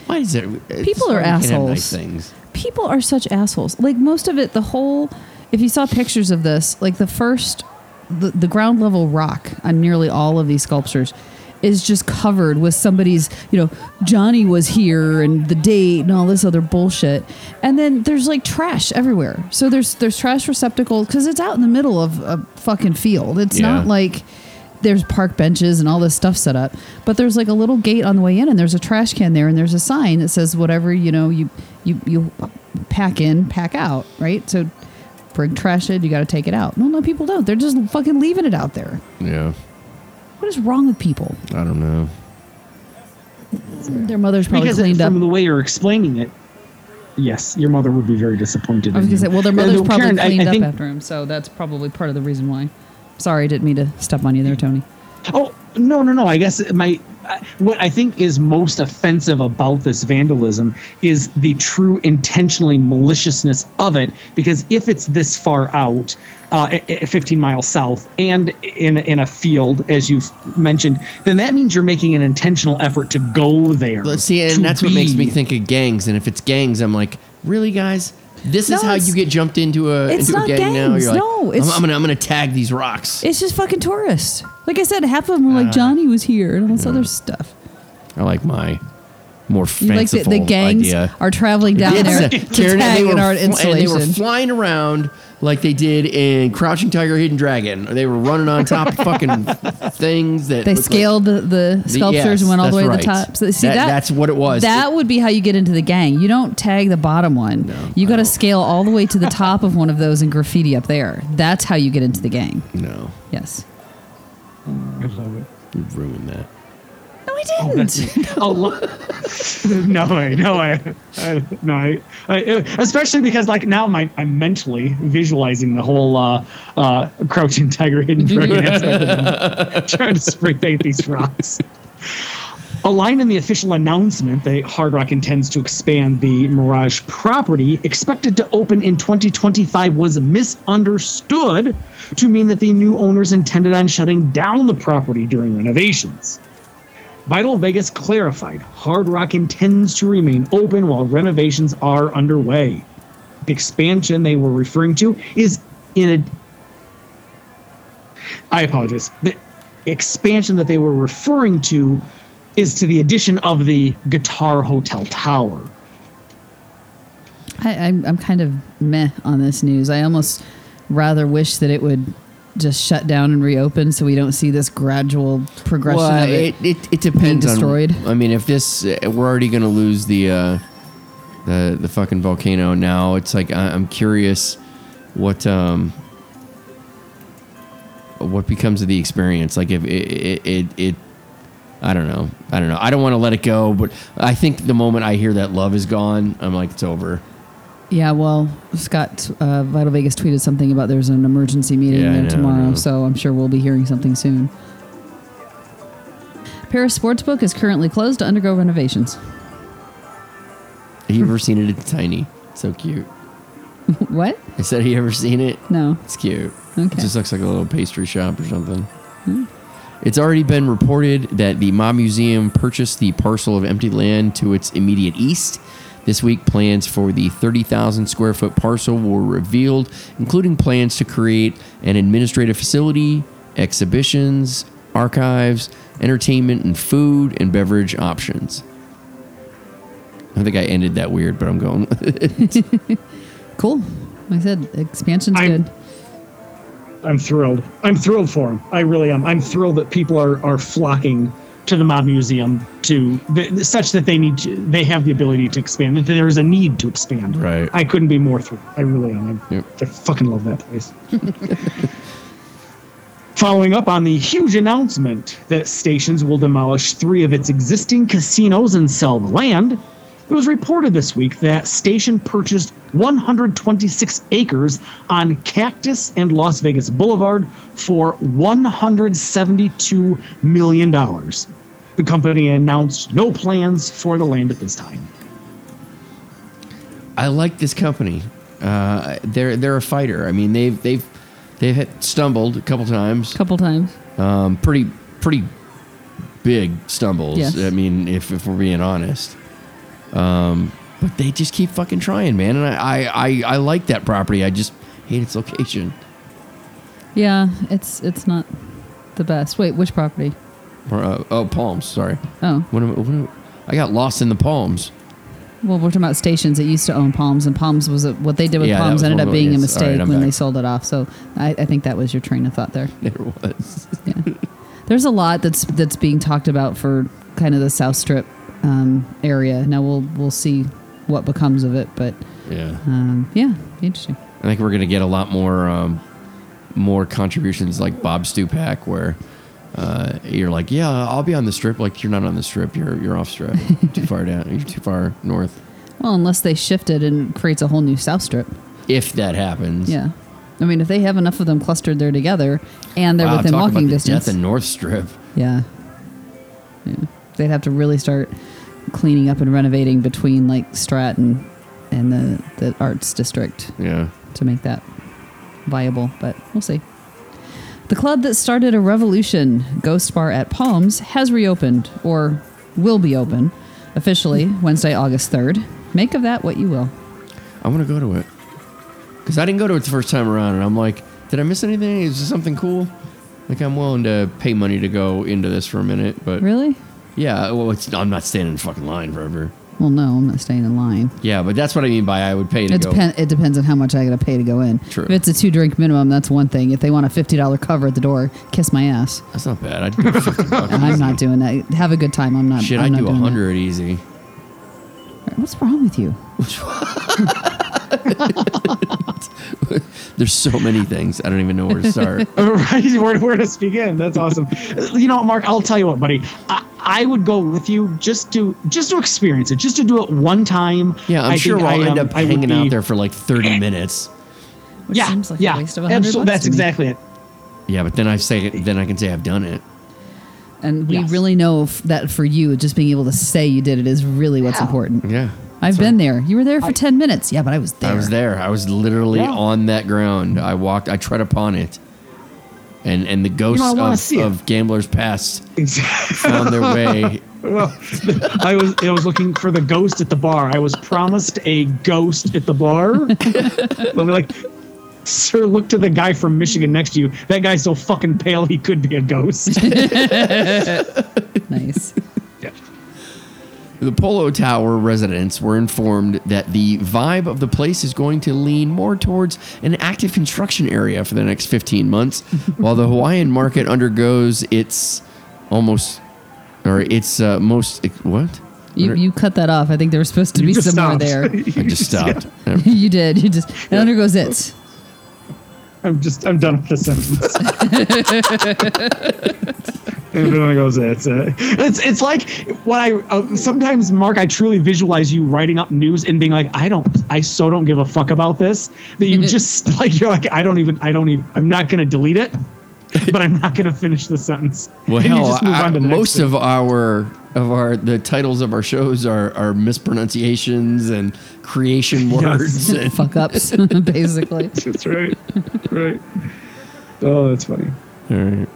Why is it? it's People are sorry we can't have assholes. Nice things. people are such assholes. Like most of it, the whole. If you saw pictures of this, like the first, the, the ground level rock on nearly all of these sculptures is just covered with somebody's, you know, Johnny was here and the date and all this other bullshit. And then there's like trash everywhere. So there's there's trash receptacles because it's out in the middle of a fucking field. It's Yeah. not like there's park benches and all this stuff set up but there's like a little gate on the way in and there's a trash can there and there's a sign that says whatever you know you you you pack in pack out right so bring trash in you got to take it out no no people don't they're just fucking leaving it out there Yeah. What is wrong with people I don't know. their mother's probably because cleaned up from the way you're explaining it, yes, your mother would be very disappointed. i was in gonna say well their Uh, mother's no, probably Karen, I- I cleaned up think- after him so that's probably part of the reason why sorry didn't mean to step on you there tony Oh, No, no, no. I guess my what I think is most offensive about this vandalism is the true intentionally maliciousness of it. Because if it's this far out, uh, a- a 15 miles south, and in in a field, as you've mentioned, then that means you're making an intentional effort to go there. Let's see, and that's what makes me think of gangs. And if it's gangs, I'm like, really, guys? This No, is how you get jumped into a it's into not a gang now. gangs, You're like, no, I'm, I'm gonna I'm gonna tag these rocks. It's just fucking tourists. Like I said, half of them were Uh, like Johnny was here and all this other stuff. I like my more You like the, fanciful the gangs idea. are traveling down Yes. there to Karen, and tag they were an art fl- and they were flying around like they did in Crouching Tiger, Hidden Dragon. They were running on top of fucking things that They looked like- scaled the, the The- sculptures yes, and went all the way that's to the right. top. So see That- that, that's what it was. That would be how you get into the gang. You don't tag the bottom one. you got to scale all the way to the top of one of those and graffiti up there. That's how you get into the gang. No, Yes. I love it. you ruined that. No, I didn't. Oh, lo- no way, no way, I, no. I, I, especially because like now my, I'm mentally visualizing the whole uh, uh, crouching tiger, hidden dragon, aspect trying to spray paint these rocks. A line in the official announcement that Hard Rock intends to expand the Mirage property, expected to open in 2025, was misunderstood to mean that the new owners intended on shutting down the property during renovations. Vital Vegas clarified Hard Rock intends to remain open while renovations are underway. The expansion they were referring to is in a. I apologize. The expansion that they were referring to is to the addition of the Guitar Hotel Tower. I, I'm, I'm kind of meh on this news. I almost rather wish that it would just shut down and reopen so we don't see this gradual progression Well, of it. it, it, it depends destroyed. on. I mean, if this, uh, we're already going to lose the uh, the the fucking volcano now. It's like I, I'm curious what um what becomes of the experience. Like if it it, it, it I don't know. I don't know. I don't want to let it go, but I think the moment I hear that love is gone, I'm like it's over. Yeah, well, Scott uh, Vital Vegas tweeted something about there's an emergency meeting Yeah, there know, tomorrow, so I'm sure we'll be hearing something soon. Paris Sportsbook is currently closed to undergo renovations. Have you ever seen it? It's tiny. So cute. what? I said, have you ever seen it? No. It's cute. Okay. It just looks like a little pastry shop or something. It's already been reported that the Mob Museum purchased the parcel of empty land to its immediate east. This week, plans for the 30,000 square foot parcel were revealed, including plans to create an administrative facility, exhibitions, archives, entertainment, and food and beverage options. I think I ended that weird, but I'm going with it. Cool. Like I said, expansion's I'm- good. I'm thrilled. I'm thrilled for them. I really am. I'm thrilled that people are, are flocking to the Mob Museum to th- such that they need to, they have the ability to expand. That there is a need to expand. Right. I couldn't be more thrilled. I really am. I, Yep. I fucking love that place. Following up on the huge announcement that Stations will demolish three of its existing casinos and sell the land, it was reported this week that Station purchased 126 acres on Cactus and Las Vegas Boulevard for $172 million. The company announced no plans for the land at this time. I like this company. Uh, they're they're a fighter. I mean, they've they've they've hit, stumbled a couple times. couple times. Um, pretty pretty big stumbles. Yes. I mean, if if we're being honest. Um, but they just keep fucking trying, man. And I, I, I, I like that property. I just hate its location. Yeah, it's it's not the best. Wait, which property? Or, uh, oh, Palms. Sorry. Oh, What am, I- what am, I got lost in the Palms. well, we're talking about stations that used to own Palms, and Palms was a, what they did with Yeah, Palms ended up being a right, mistake I'm when back. they sold it off. So I, I think that was your train of thought there. There was. Yeah, there's a lot that's that's being talked about for kind of the South Strip um, area. Now we'll we'll see what becomes of it, but Yeah. um, yeah, interesting. I think we're gonna get a lot more um, more contributions like Bob Stupak, where uh, you're like, yeah, I'll be on the strip. Like you're not on the strip. You're you're off strip. too far down. You're too far north. Well, unless they shift it and creates a whole new South Strip. If that happens. Yeah. I mean, if they have enough of them clustered there together, and they're Wow, within walking distance, Death and North Strip. yeah. yeah, they'd have to really start cleaning up and renovating between like Stratton and the the arts district Yeah. to make that viable. But we'll see. The club that started a revolution, Ghost Bar at Palms, has reopened or will be open officially Wednesday, August 3rd. Make of that what you will. I want to go to it because I didn't go to it the first time around, and I'm like, did I miss anything? Is this something cool? Like I'm willing to pay money to go into this for a minute, but Really? Yeah, well, it's, I'm not standing in fucking line forever. Well, no, I'm not staying in line. Yeah, but that's what I mean by I would pay to It, go. it depends on how much I got to pay to go in. True. If it's a two drink minimum, that's one thing. If they want a $50 cover at the door, kiss my ass. That's not bad. I'd do 50 bucks. I'm not doing that. Have a good time. I'm not. Shit, I'm I'd not do doing that. 100 easy. What's wrong with you? There's so many things. I don't even know where to start. right where, where to begin that's awesome you know mark i'll tell you what buddy I, I would go with you just to just to experience it just to do it one time Yeah, I'm I sure think I'll I, end um, up I hanging be- out there for like 30 minutes. Which yeah seems like a yeah waste of 100 absol- that's exactly it Yeah, but then I say then I can say I've done it. And we Yes. really know f- that for you, just being able to say you did it is really what's Yeah. important. Yeah. I've been there. You were there for 10 minutes. Yeah, but I was there. I was there. I was literally Yeah. on that ground. I walked. I tread upon it, and and the ghosts I wanna of, of gamblers past exactly found their way. well i was i was looking for the ghost at the bar i was promised a ghost at the bar let me like sir look to the guy from michigan next to you that guy's so fucking pale he could be a ghost nice. The Polo Tower residents were informed that the vibe of the place is going to lean more towards an active construction area for the next 15 months, while the Hawaiian market undergoes its almost or its uh, most what? You, you cut that off. I think there was supposed to You be just somewhere stopped. there. I just stopped. you did. You just it undergoes its. I'm just I'm done with the sentence. Everyone goes, that's it. It's it's like what I uh, sometimes Mark. I truly visualize you writing up news and being like, I don't, I so don't give a fuck about this that you just like you're like, I don't even, I don't even, I'm not gonna delete it, but I'm not gonna finish the sentence. Well, hell, I- on to the next most thing. of our of our the titles of our shows are are mispronunciations and creation words. and- Fuck ups, basically. That's right, right. Oh, that's funny. All right.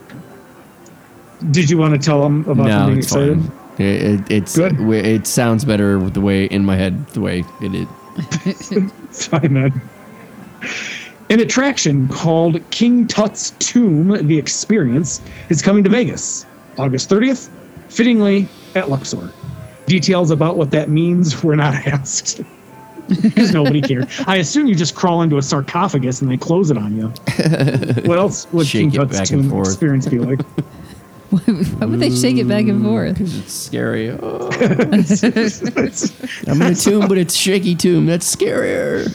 Did you want to tell them about No, something it's excited? fine. It, it, it's Good. w- it sounds better the way in my head the way it is. It's fine, man. An attraction called King Tut's Tomb, The Experience, is coming to Vegas August 30th, fittingly at Luxor. Details about what that means were not asked. Because nobody cared. I assume you just crawl into a sarcophagus and they close it on you. What else would Shake King Tut's back Tomb experience be like? Why would they shake it back and forth? It's scary. Oh. I'm in a tomb, but it's shaky tomb. That's scarier.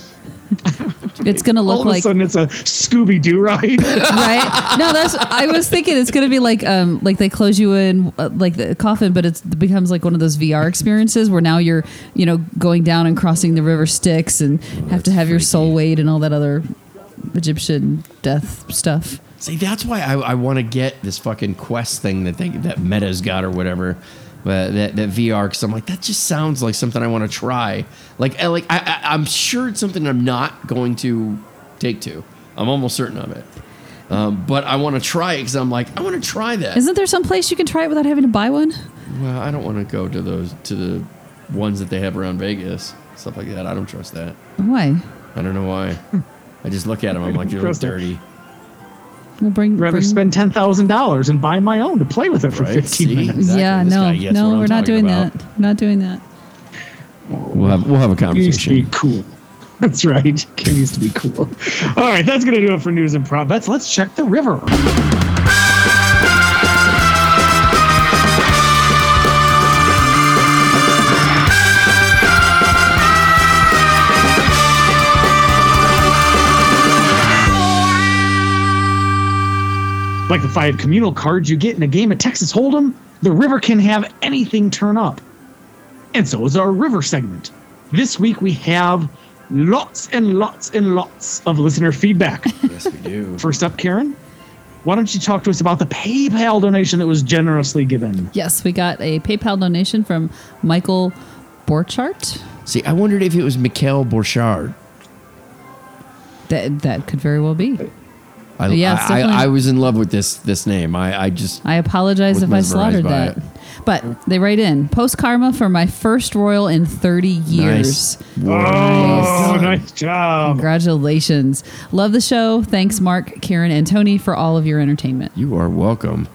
It's gonna look like All look of a sudden it's a Scooby Doo ride. right. No, that's. I was thinking it's gonna be like um like they close you in uh, like the coffin, but it's, it becomes like one of those VR experiences where now you're you know going down and crossing the river Styx and have to have your soul weighed and all that other Egyptian death stuff. See, that's why I, I want to get this fucking quest thing that they, that Meta's got or whatever. But that, that VR, because I'm like, that just sounds like something I want to try. Like, I, like I, I, I'm sure it's something I'm not going to take to. I'm almost certain of it. Um, but I want to try it because I'm like, I want to try that. Isn't there some place you can try it without having to buy one? well, I don't want to go to those to the ones that they have around Vegas, stuff like that. I don't trust that. Why? I don't know why. I just look at them. I'm like, you look Trust it. dirty. We'll bring. rather bring- spend ten thousand dollars and buy my own to play with it for Right? fifteen See? minutes. Exactly. Yeah, This no, guy gets what no, we're not talking doing about. that. Not doing that. We'll have we'll have a It used to be conversation. cool. That's right. Kim used to be cool. All right, that's gonna do it for news and prop bets. Let's check the river. Like the five communal cards you get in a game of Texas Hold'em, the river can have anything turn up. And so is our river segment. This week we have lots and lots and lots of listener feedback. Yes, we do. First up, Karen, why don't you talk to us about the PayPal donation that was generously given? Yes, we got a PayPal donation from Michael Borchardt. See, I wondered if it was Mikhail Borchardt. That that could very well be. I, Yeah, I, I, I was in love with this this name. I, I just I apologize if I slaughtered that. it. But they write in post karma for my first royal in 30 years. Oh, nice. Oh, nice job. Congratulations. Love the show. Thanks, Mark, Karen, and Tony, for all of your entertainment. You are welcome.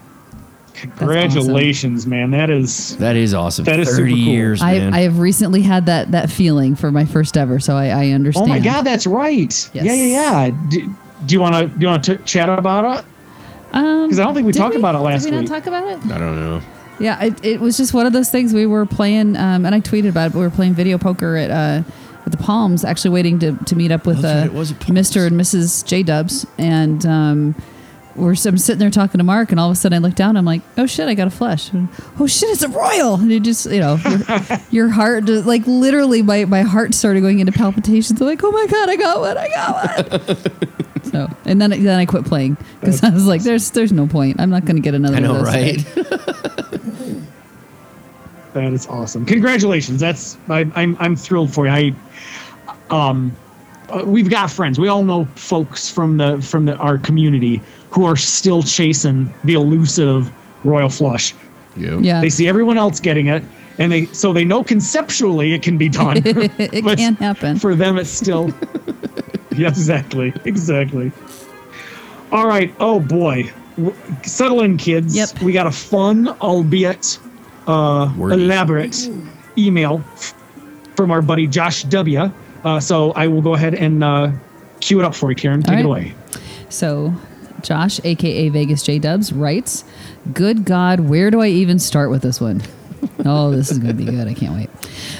Congratulations, man. That is That is awesome. That is Thirty super cool. years, I, man. I have recently had that that feeling for my first ever, so I, I Oh understand. my God, that's right. Yes. Yeah, yeah, yeah. Do, do you want to do you want to chat about it? Um, 'Cause I don't think we did talked about it last did we week. not talk about it? I don't know. Yeah, it, it was just one of those things we were playing, um, and I tweeted about it. But we were playing video poker at uh, at the Palms, actually waiting to, to meet up with uh, right, it was at Palms. Mr. and Mrs. J Dubs, and um, we're I'm sitting there talking to Mark, and all of a sudden I look down, I'm like, oh shit, I got a flush. Oh shit, it's a royal, and it just you know your, your heart just, like literally my my heart started going into palpitations. I'm like, oh my god, I got one, I got one. so and then then I quit playing because I was like, there's there's no point. I'm not going to get another. I know, of those right? That is awesome. Congratulations. That's I, I'm I'm thrilled for you. I um uh, we've got friends. We all know folks from the from the, our community who are still chasing the elusive royal flush. You. Yeah. They see everyone else getting it, and they so they know conceptually it can be done. it But can happen. For them, it's still. yeah, exactly, exactly. All right. Oh boy, W- settle in, kids. Yep. We got a fun, albeit uh, elaborate, email f- from our buddy Josh W. Uh, so I will go ahead and uh, cue it up for you, Karen. Take All it away. So, Josh, aka Vegas J Dubs, writes, "Good God, where do I even start with this one?" oh, this is going to be good. I can't wait.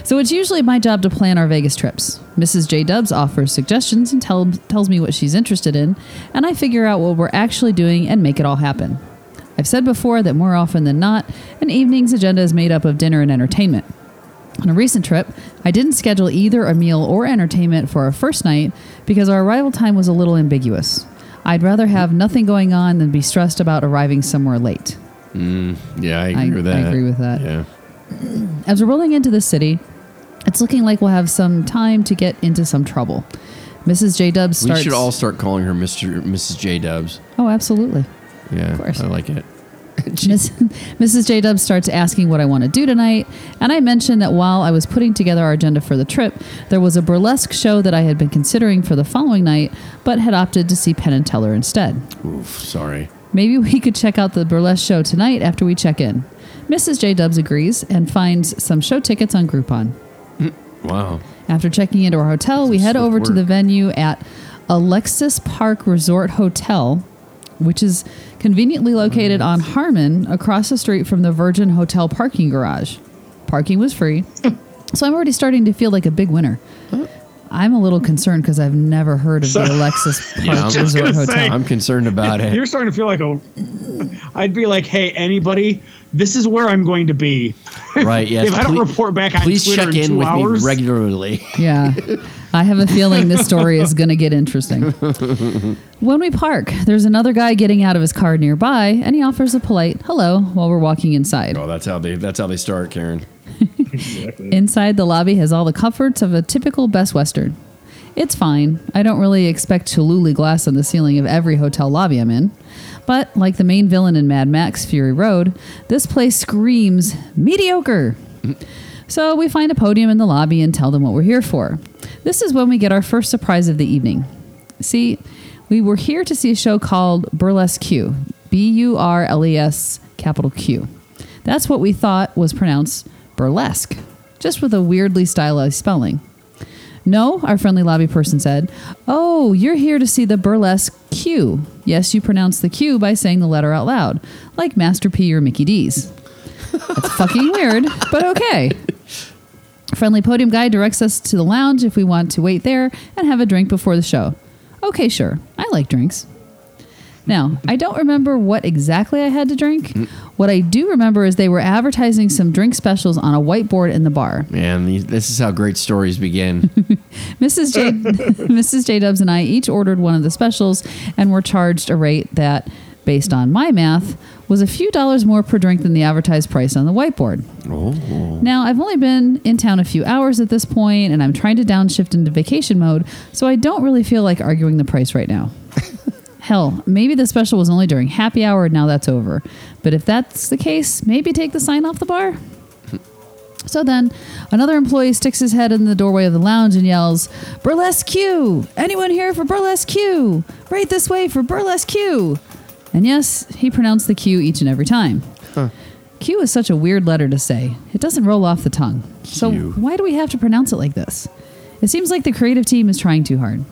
So it's usually my job to plan our Vegas trips. Mrs. J Dubs offers suggestions and tell, tells me what she's interested in, and I figure out what we're actually doing and make it all happen. I've said before that more often than not, an evening's agenda is made up of dinner and entertainment. On a recent trip, I didn't schedule either a meal or entertainment for our first night because our arrival time was a little ambiguous. I'd rather have nothing going on than be stressed about arriving somewhere late. Mm, yeah, I agree I- with that. I agree with that. Yeah. As we're rolling into the city, it's looking like we'll have some time to get into some trouble. Mrs. J Dubs We should all start calling her Mr. Mrs. J Dubs. oh, absolutely. Yeah, course. I like it. Miss, Mrs. J Dubs starts asking what I want to do tonight, and I mentioned that while I was putting together our agenda for the trip, there was a burlesque show that I had been considering for the following night, but had opted to see Penn and Teller instead. Oof, sorry. Maybe we could check out the burlesque show tonight after we check in. Mrs. J Dubs agrees and finds some show tickets on Groupon. Mm, wow. After checking into our hotel, we head over to the venue at Alexis Park Resort Hotel, which is conveniently located mm. on Harmon across the street from the Virgin Hotel parking garage. Parking was free, so I'm already starting to feel like a big winner. I'm a little concerned because I've never heard of So- the Alexis Park Yeah, Resort gonna say- Hotel. I'm concerned about it. You're starting to feel like a. I'd be like, hey, anybody, this is where I'm going to be. Right, yes. if I don't please- report back on Please Twitter check in in with hours, me regularly. Yeah. I have a feeling this story is going to get interesting. when we park, there's another guy getting out of his car nearby, and he offers a polite hello while we're walking inside. Oh, that's how they that's how they start, Karen. Inside, the lobby has all the comforts of a typical Best Western. It's fine. I don't really expect Chihuly glass on the ceiling of every hotel lobby I'm in. But, like the main villain in Mad Max Fury Road, this place screams mediocre. So we find a podium in the lobby and tell them what we're here for. This is when we get our first surprise of the evening. See, we were here to see a show called Burlesque Q. B U R L E S capital Q. That's what we thought was pronounced burlesque, just with a weirdly stylized spelling. No, our friendly lobby person said, Oh, you're here to see the burlesque Q. Yes, you pronounce the Q by saying the letter out loud, like Master P or Mickey D's. It's fucking weird, but okay. Friendly podium guy directs us to the lounge if we want to wait there and have a drink before the show. Okay, sure. I like drinks. Now, I don't remember what exactly I had to drink. Mm. What I do remember is they were advertising some drink specials on a whiteboard in the bar. Man, these, this is how great stories begin. Mrs. J, Mrs. J Dubs and I each ordered one of the specials and were charged a rate that, based on my math, was a few dollars more per drink than the advertised price on the whiteboard. Oh. Now, I've only been in town a few hours at this point, and I'm trying to downshift into vacation mode, so I don't really feel like arguing the price right now. Hell, maybe the special was only during happy hour and now that's over. But if that's the case, maybe take the sign off the bar? So then, another employee sticks his head in the doorway of the lounge and yells, Burlesque Q! Anyone here for Burlesque Q? Right this way for Burlesque Q! And yes, he pronounced the Q each and every time. Q is such a weird letter to say. It doesn't roll off the tongue. So Q. why do we have to pronounce it like this? It seems like the creative team is trying too hard.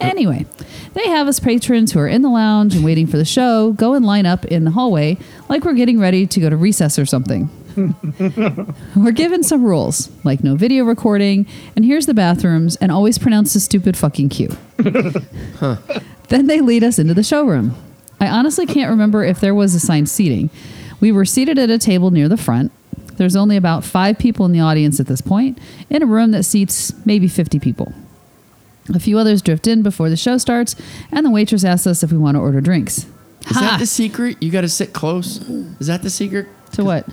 Anyway, they have us patrons who are in the lounge and waiting for the show go and line up in the hallway like we're getting ready to go to recess or something. we're given some rules, like no video recording, and here's the bathrooms, and always pronounce the stupid fucking Q. Then they lead us into the showroom. I honestly can't remember if there was assigned seating. We were seated at a table near the front. There's only about five people in the audience at this point, in a room that seats maybe 50 people. A few others drift in before the show starts, and the waitress asks us if we want to order drinks. Is Ha! that the secret? You got to sit close. Is that the secret to what?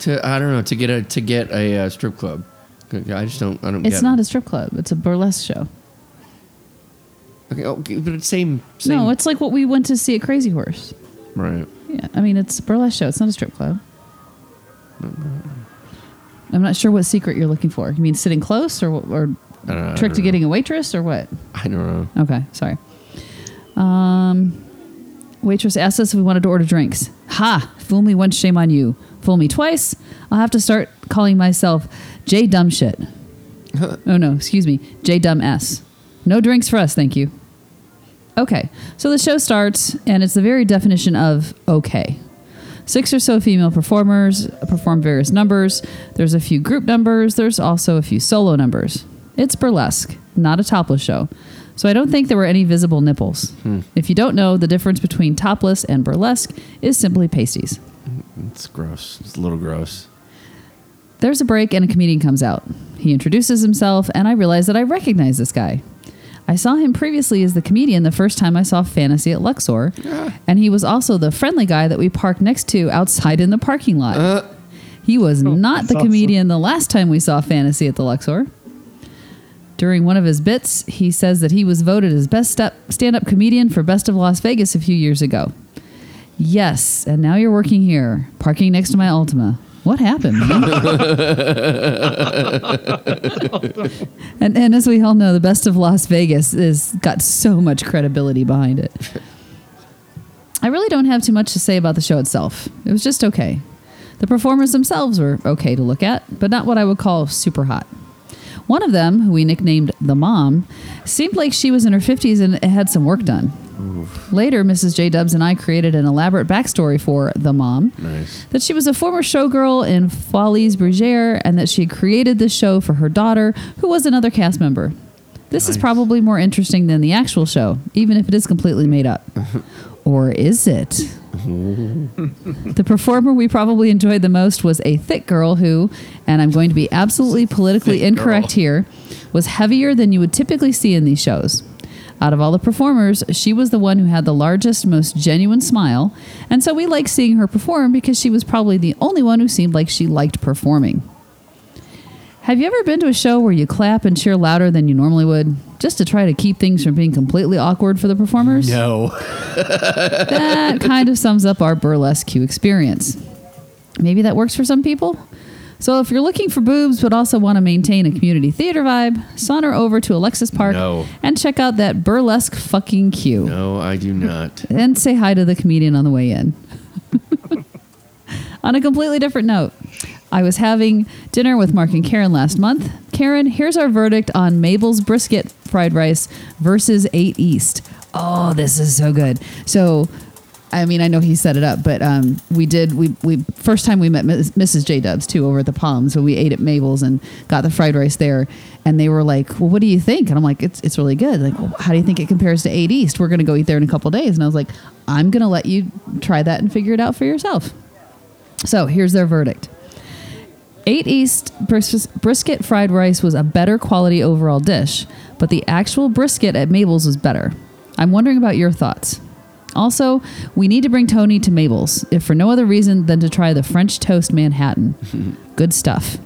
to I don't know to get a to get a uh, strip club? I just don't. I don't. It's not it. a strip club. It's a burlesque show. Okay, okay, but it's same. same No, it's like what we went to see at Crazy Horse. right. Yeah, I mean it's a burlesque show. It's not a strip club. I'm not sure what secret you're looking for. You mean sitting close, or or know, trick to getting a waitress, or what? I don't know. Okay, sorry. Um, waitress asked us if we wanted to order drinks. Ha! Fool me once, shame on you. Fool me twice, I'll have to start calling myself J Dumb Shit. oh no, excuse me, J Dumb S. No drinks for us, thank you. Okay, so the show starts, and it's the very definition of okay. Six or so female performers perform various numbers. There's a few group numbers. There's also a few solo numbers. It's burlesque, not a topless show. So I don't think there were any visible nipples. Hmm. If you don't know, the difference between topless and burlesque is simply pasties. It's gross. It's a little gross. There's a break and a comedian comes out. He introduces himself, and I realize that I recognize this guy. I saw him previously as the comedian the first time I saw Fantasy at Luxor, and he was also the friendly guy that we parked next to outside in the parking lot. Uh. he was oh, not the that's comedian the last time we saw Fantasy at the Luxor. During one of his bits, he says that he was voted as best stand up comedian for Best of Las Vegas a few years ago. Yes, and now you're working here, parking next to my Altima. What happened? and, and as we all know, the Best of Las Vegas is got so much credibility behind it. I really don't have too much to say about the show itself. It was just okay. The performers themselves were okay to look at, but not what I would call super hot. One of them, who we nicknamed the mom, seemed like she was in her 50s and had some work done. Later, Mrs. J. Dubs and I created an elaborate backstory for the mom. Nice. That she was a former showgirl in Folies Bergère and that she had created this show for her daughter, who was another cast member. This is probably more interesting than the actual show, even if it is completely made up. or is it? the performer we probably enjoyed the most was a thick girl who, and I'm going to be absolutely politically Thick incorrect girl. here, was heavier than you would typically see in these shows. Out of all the performers, she was the one who had the largest, most genuine smile, and so we liked seeing her perform because she was probably the only one who seemed like she liked performing. Have you ever been to a show where you clap and cheer louder than you normally would, just to try to keep things from being completely awkward for the performers? No. that kind of sums up our burlesque experience. Maybe that works for some people. So if you're looking for boobs but also want to maintain a community theater vibe, saunter over to Alexis Park No. and check out that burlesque fucking Q. No, I do not. And say hi to the comedian on the way in. on a completely different note, I was having dinner with Mark and Karen last month. Karen, here's our verdict on Mabel's brisket fried rice versus 8 East. Oh, this is so good. So, I mean, I know he set it up, but um, we did. We we first time we met Mrs. J Dubs too over at the Palms, so we ate at Mabel's and got the fried rice there. And they were like, "Well, what do you think?" And I'm like, "It's it's really good." Like, well, how do you think it compares to Eight East? We're gonna go eat there in a couple days. And I was like, "I'm gonna let you try that and figure it out for yourself." So here's their verdict. 8 East bris- brisket fried rice was a better quality overall dish, but the actual brisket at Mabel's was better. I'm wondering about your thoughts. Also, we need to bring Tony to Mabel's, if for no other reason than to try the French toast Manhattan. Good stuff.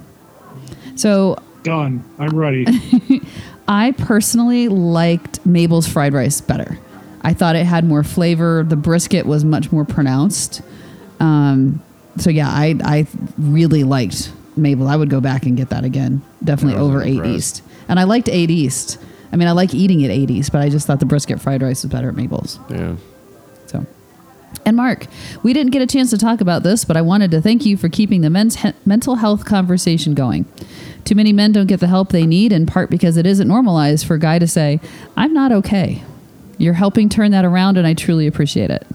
So, Done. I'm ready. I personally liked Mabel's fried rice better. I thought it had more flavor. The brisket was much more pronounced. Um, so yeah, I I really liked Mabel. I would go back and get that again. Definitely I wasn't over Eight East. And I liked Eight East. I mean, I like eating at Eight East, but I just thought the brisket fried rice was better at Mabel's. Yeah. So, and Mark, we didn't get a chance to talk about this, but I wanted to thank you for keeping the men's he- mental health conversation going. Too many men don't get the help they need, in part because it isn't normalized for a guy to say, I'm not okay. You're helping turn that around, and I truly appreciate it.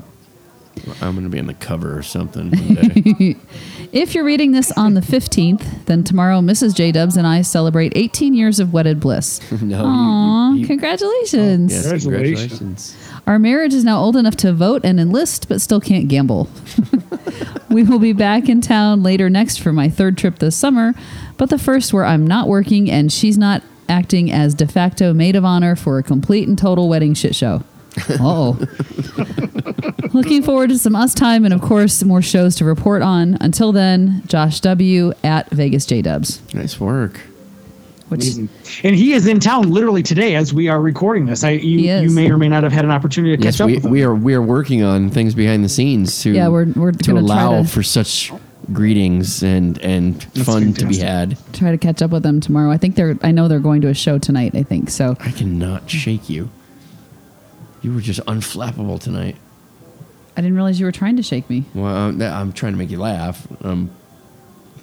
I'm going to be on the cover or something. one day. If you're reading this on the 15th, then tomorrow Mrs. J Dubs and I celebrate 18 years of wedded bliss. no. you- Aw, you- you- congratulations. Oh, yes, Congratulations. congratulations. Our marriage is now old enough to vote and enlist, but still can't gamble. we will be back in town later next for my third trip this summer, but the first where I'm not working and she's not acting as de facto maid of honor for a complete and total wedding shit show. Oh. Looking forward to some us time and, of course, more shows to report on. Until then, Josh W. at Vegas J Dubs. Nice work. Which Amazing. And he is in town literally today as we are recording this. I you, you may or may not have had an opportunity to catch Yes, up we, with him. we are we are working on things behind the scenes to Yeah, we're- we're to gonna allow to- for such greetings and and fun to be had. try to catch up with them tomorrow. I think they're. I know they're going to a show tonight. I think so. I cannot shake you. You were just unflappable tonight. I didn't realize you were trying to shake me. Well, I'm, I'm trying to make you laugh. Um,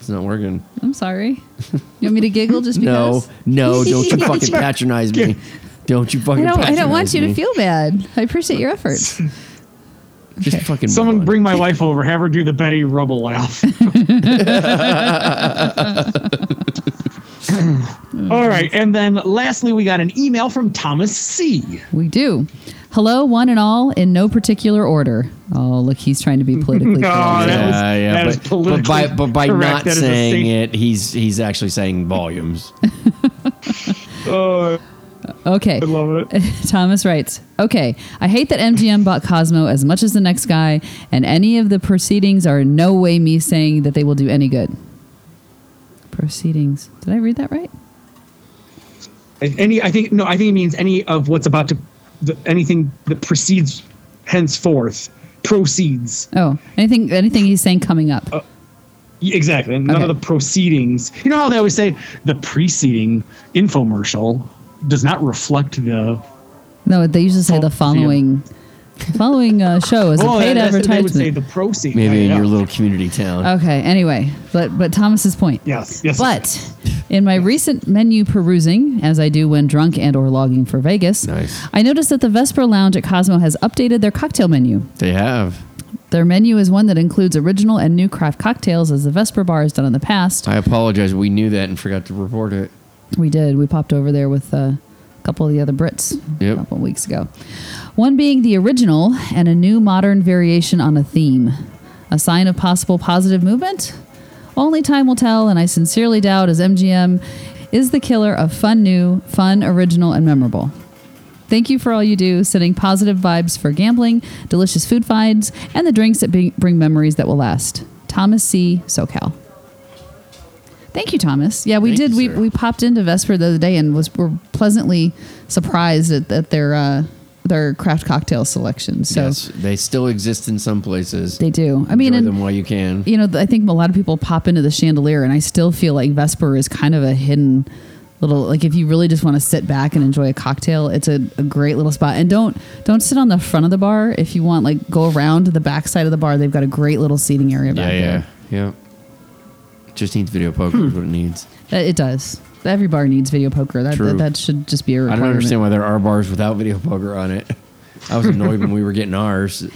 it's not working. I'm sorry. You want me to giggle just No, because? no, no, don't you fucking patronize me. Don't you I fucking don't. I don't want you to feel bad. I appreciate your efforts. Just fucking Someone bring my wife over, have her do the Betty Rubble laugh. All right, and then lastly, we got an email from Thomas C. We do. Hello, one and all, in no particular order. Oh, look, he's trying to be politically Oh, correct. that was- yeah, yeah, that is but, but by but by correct. not That is a saying it, he's he's actually saying volumes. Oh, Okay. I love it. Thomas writes, Okay, I hate that MGM bought Cosmo as much as the next guy, and any of the proceedings are in no way me saying that they will do any good. Proceedings. Did I read that right? Any, I think no, I think it means any of what's about to, the, anything that proceeds henceforth proceeds. Oh, anything anything he's saying coming up. Uh, y- Exactly. None Okay. of the proceedings. You know how they always say the preceding infomercial does not reflect the. No, they usually say the following following uh, show is a Oh, paid that's- they would say the proceed. Maybe Yeah, in yeah. your little community town. Okay, anyway, but but Thomas's point. Yes. Yes. But in my recent menu perusing, as I do when drunk and or logging for Vegas, Nice. I noticed that the Vesper Lounge at Cosmo has updated their cocktail menu. They have. Their menu is one that includes original and new craft cocktails, as the Vesper Bar has done in the past. I apologize. We knew that and forgot to report it. We did. We popped over there with uh, a couple of the other Brits Yep. a couple of weeks ago. One being the original and a new modern variation on a theme. A sign of possible positive movement? Only time will tell, and I sincerely doubt as MGM is the killer of fun new, fun, original, and memorable. Thank you for all you do, sending positive vibes for gambling, delicious food finds, and the drinks that bring bring memories that will last. Thomas C. SoCal. Thank you, Thomas. Yeah, we Thank did. you, we, we popped into Vesper the other day and was were pleasantly surprised at, at their uh, their craft cocktail selection. So yes, they still exist in some places. they do. I mean, Enjoy them while you can. you know, I think a lot of people pop into the chandelier, and I still feel like Vesper is kind of a hidden little. Like if you really just want to sit back and enjoy a cocktail, it's a, a great little spot. And don't don't sit on the front of the bar if you want. Like go around to the back side of the bar. They've got a great little seating area Yeah, back yeah, there. yeah. Just needs video poker is what it needs. Hmm. Uh, it does. Every bar needs video poker. That True. that, that should just be a I requirement. I don't understand why there are bars without video poker on it. I was annoyed when we were getting ours.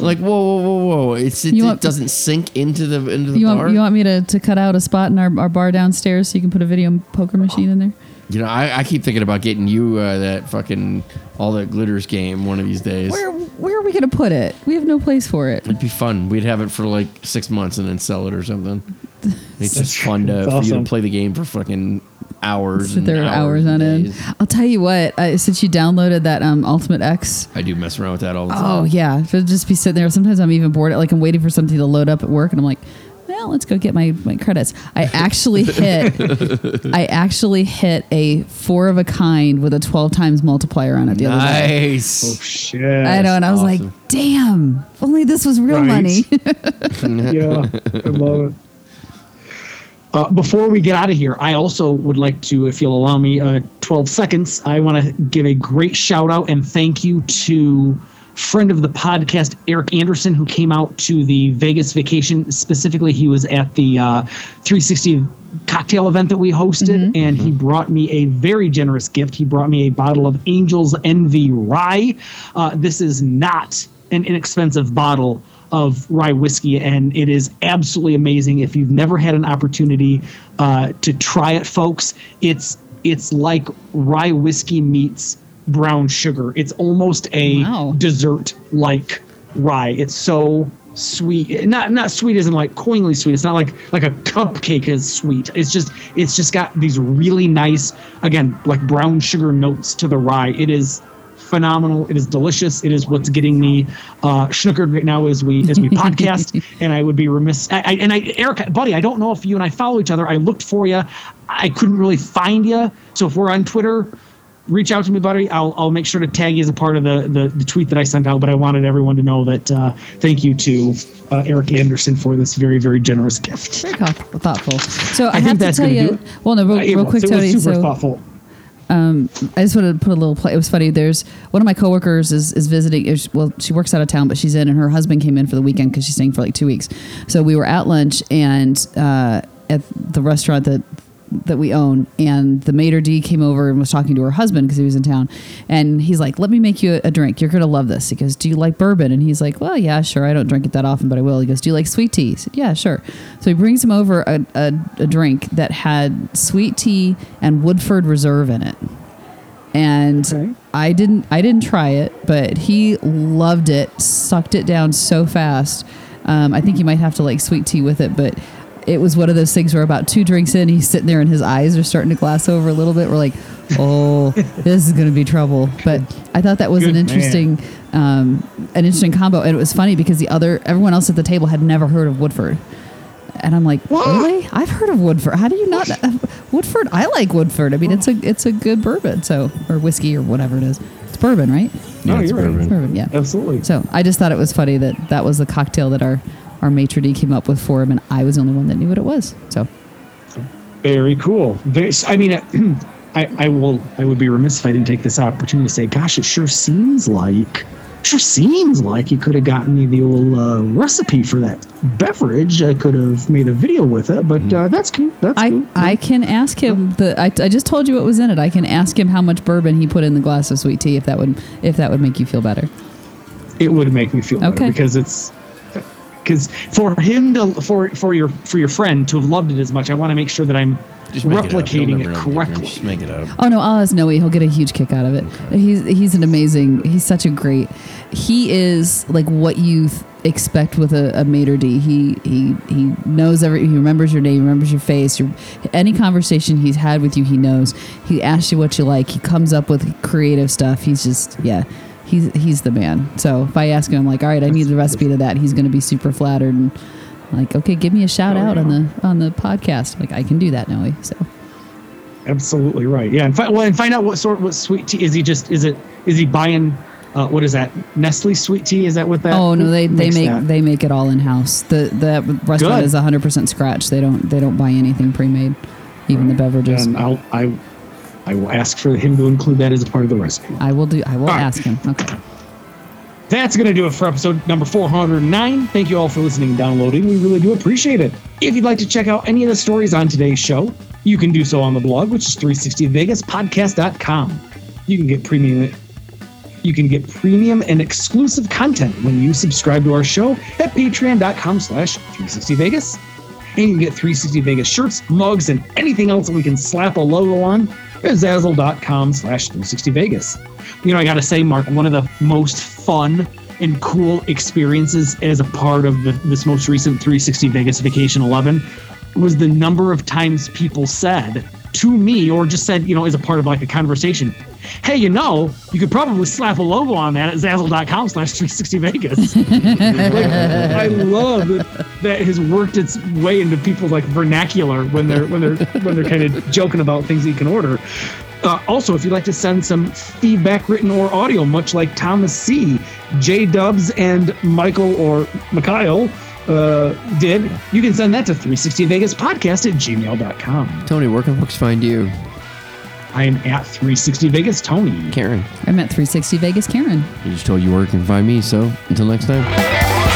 like whoa, whoa, whoa, whoa! It's it, You it doesn't sink into the into the You bar. want, you want me to, to cut out a spot in our, our bar downstairs so you can put a video poker machine in there? You know, I, I keep thinking about getting you uh, that fucking all that glitters game one of these days. Where where are we gonna put it? We have no place for it. It'd be fun. We'd have it for like six months and then sell it or something. It's just fun to That's for you awesome. to play the game for fucking hours. Sit and there hours on and end. days. I'll tell you what. Uh, since you downloaded that um, Ultimate X, I do mess around with that all the time. oh yeah, it'll just be sitting there. Sometimes I'm even bored. Like I'm waiting for something to load up at work, and I'm like, well, let's go get my, my credits. I actually hit. I actually hit a four of a kind with a 12 times multiplier on it the other day. Nice. Oh, shit. I know, and I was awesome. like, damn, if only this was real Right. money. yeah, I love it. Uh, before we get out of here, I also would like to, if you'll allow me, uh, 12 seconds. I want to give a great shout out and thank you to friend of the podcast Eric Anderson, who came out to the Vegas vacation. Specifically, he was at the uh, 360 cocktail event that we hosted, and he brought me a very generous gift. He brought me a bottle of Angel's Envy Rye. Uh, this is not an inexpensive bottle of rye whiskey, and it is absolutely amazing. If you've never had an opportunity uh, to try it, folks, it's it's like rye whiskey meets brown sugar. It's almost a Wow. dessert like rye. It's so sweet. Not not sweet isn't like coinly sweet. It's not like like a cupcake is sweet. It's just it's just got these really nice again like brown sugar notes to the rye. It is phenomenal. It is delicious. It is what's getting me uh, schnookered right now as we as we podcast. and I would be remiss. I, I, and I, Eric, buddy, I don't know if you and I follow each other. I looked for you. I couldn't really find you. So if we're on Twitter, reach out to me, buddy. I'll I'll make sure to tag you as a part of the the, the tweet that I sent out. But I wanted everyone to know that uh, thank you to uh, Eric Anderson for this very very generous gift. Very thought- thoughtful. So I, I think have to that's tell you. do it. Well, no, real, Uh, real quick, Tony. super So thoughtful. I just wanted to put a little play. It was funny. There's one of my coworkers is is visiting. is- Well, she works out of town, but she's in, and her husband came in for the weekend because she's staying for like two weeks. So we were at lunch and uh, at the restaurant that that we own, and the maitre d came over and was talking to her husband because he was in town, and he's like, "Let me make you a, a drink. You're gonna love this." He goes, "Do you like bourbon?" And he's like, "Well, yeah, sure. I don't drink it that often, but I will." He goes, "Do you like sweet tea?" He said, "Yeah, sure." So he brings him over a, a, a drink that had sweet tea and Woodford Reserve in it and Okay. I didn't I didn't try it, but he loved it, sucked it down so fast. Um, I think you might have to like sweet tea with it, but it was one of those things where about two drinks in, he's sitting there and his eyes are starting to glass over a little bit. We're like, oh, this is going to be trouble. But I thought that was Good an interesting, um, an interesting combo, and it was funny because the other everyone else at the table had never heard of Woodford. And I'm like, really? I've heard of Woodford. How do you not? Woodford. I like Woodford. I mean, it's a it's a good bourbon. So or whiskey or whatever it is. It's bourbon, right? No, it's you're right. bourbon. Bourbon. Yeah. Absolutely. So I just thought it was funny that that was the cocktail that our our maitre d came up with for him, and I was the only one that knew what it was. So Very cool. Very, I mean, I, I will. I would be remiss if I didn't take this opportunity to say, "Gosh, it sure seems like, sure seems like you could have gotten me the old uh, recipe for that beverage. I could have made a video with it, but uh, that's cool. That's I cool. I can ask him the I, I just told you what was in it. I can ask him how much bourbon he put in the glass of sweet tea if that would if that would make you feel better. it would make me feel better Okay. because it's because for him to for for your for your friend to have loved it as much, I want to make sure that I'm Just make it replicating it, know the difference. correctly. Just make it up. Oh no, I'll ask Noe. He'll get a huge kick out of it. He's he's an amazing. He's such a great. He is like what you th- expect with a, a maitre d. He he he knows every. He remembers your name. He remembers your face. Your any conversation he's had with you, he knows. He asks you what you like. He comes up with creative stuff. He's just yeah. He's he's the man. So if I ask him, I'm like, all right, I need the recipe to that. He's going to be super flattered and like, okay, give me a shout Oh, out on the on the podcast. Like I can do that, Noe. So. Absolutely right. Yeah, and fi- well, and find out what sort what sweet tea is he just is it is he buying uh, what is that Nestle sweet tea? Is that what that? Oh no, they, they make that? they make it all in house. The the restaurant Good. is 100 percent scratch. They don't they don't buy anything pre made, even the beverages. And I'll I I will ask for him to include that as a part of the recipe. I will do. I will All right. ask him. Okay. That's going to do it for episode number 409. Thank you all for listening and downloading. We really do appreciate it. If you'd like to check out any of the stories on today's show, you can do so on the blog, which is 360vegaspodcast.com. You can get premium you can get premium and exclusive content when you subscribe to our show at patreon.com slash 360vegas. And you can get 360 Vegas shirts, mugs, and anything else that we can slap a logo on at zazzle.com slash 360 Vegas. You know, I gotta say, Mark, one of the most fun and cool experiences as a part of the, this most recent 360 Vegas Vacation 11 was the number of times people said to me or just said, you know, as a part of like a conversation, hey, you know, you could probably slap a logo on that at zazzle.com slash 360 Vegas. I love that, that has worked its way into people's like vernacular when they're when they're when they're kind of joking about things that you can order. Uh, also, if you'd like to send some feedback, written or audio, much like Thomas C, J Dubs, and Michael or Mikhail uh, did, you can send that to 360vegaspodcast at gmail.com. Tony, where can folks find you? I am at 360 Vegas Tony. Karen. I'm at 360 Vegas Karen. You just told you where you can find me, so until next time.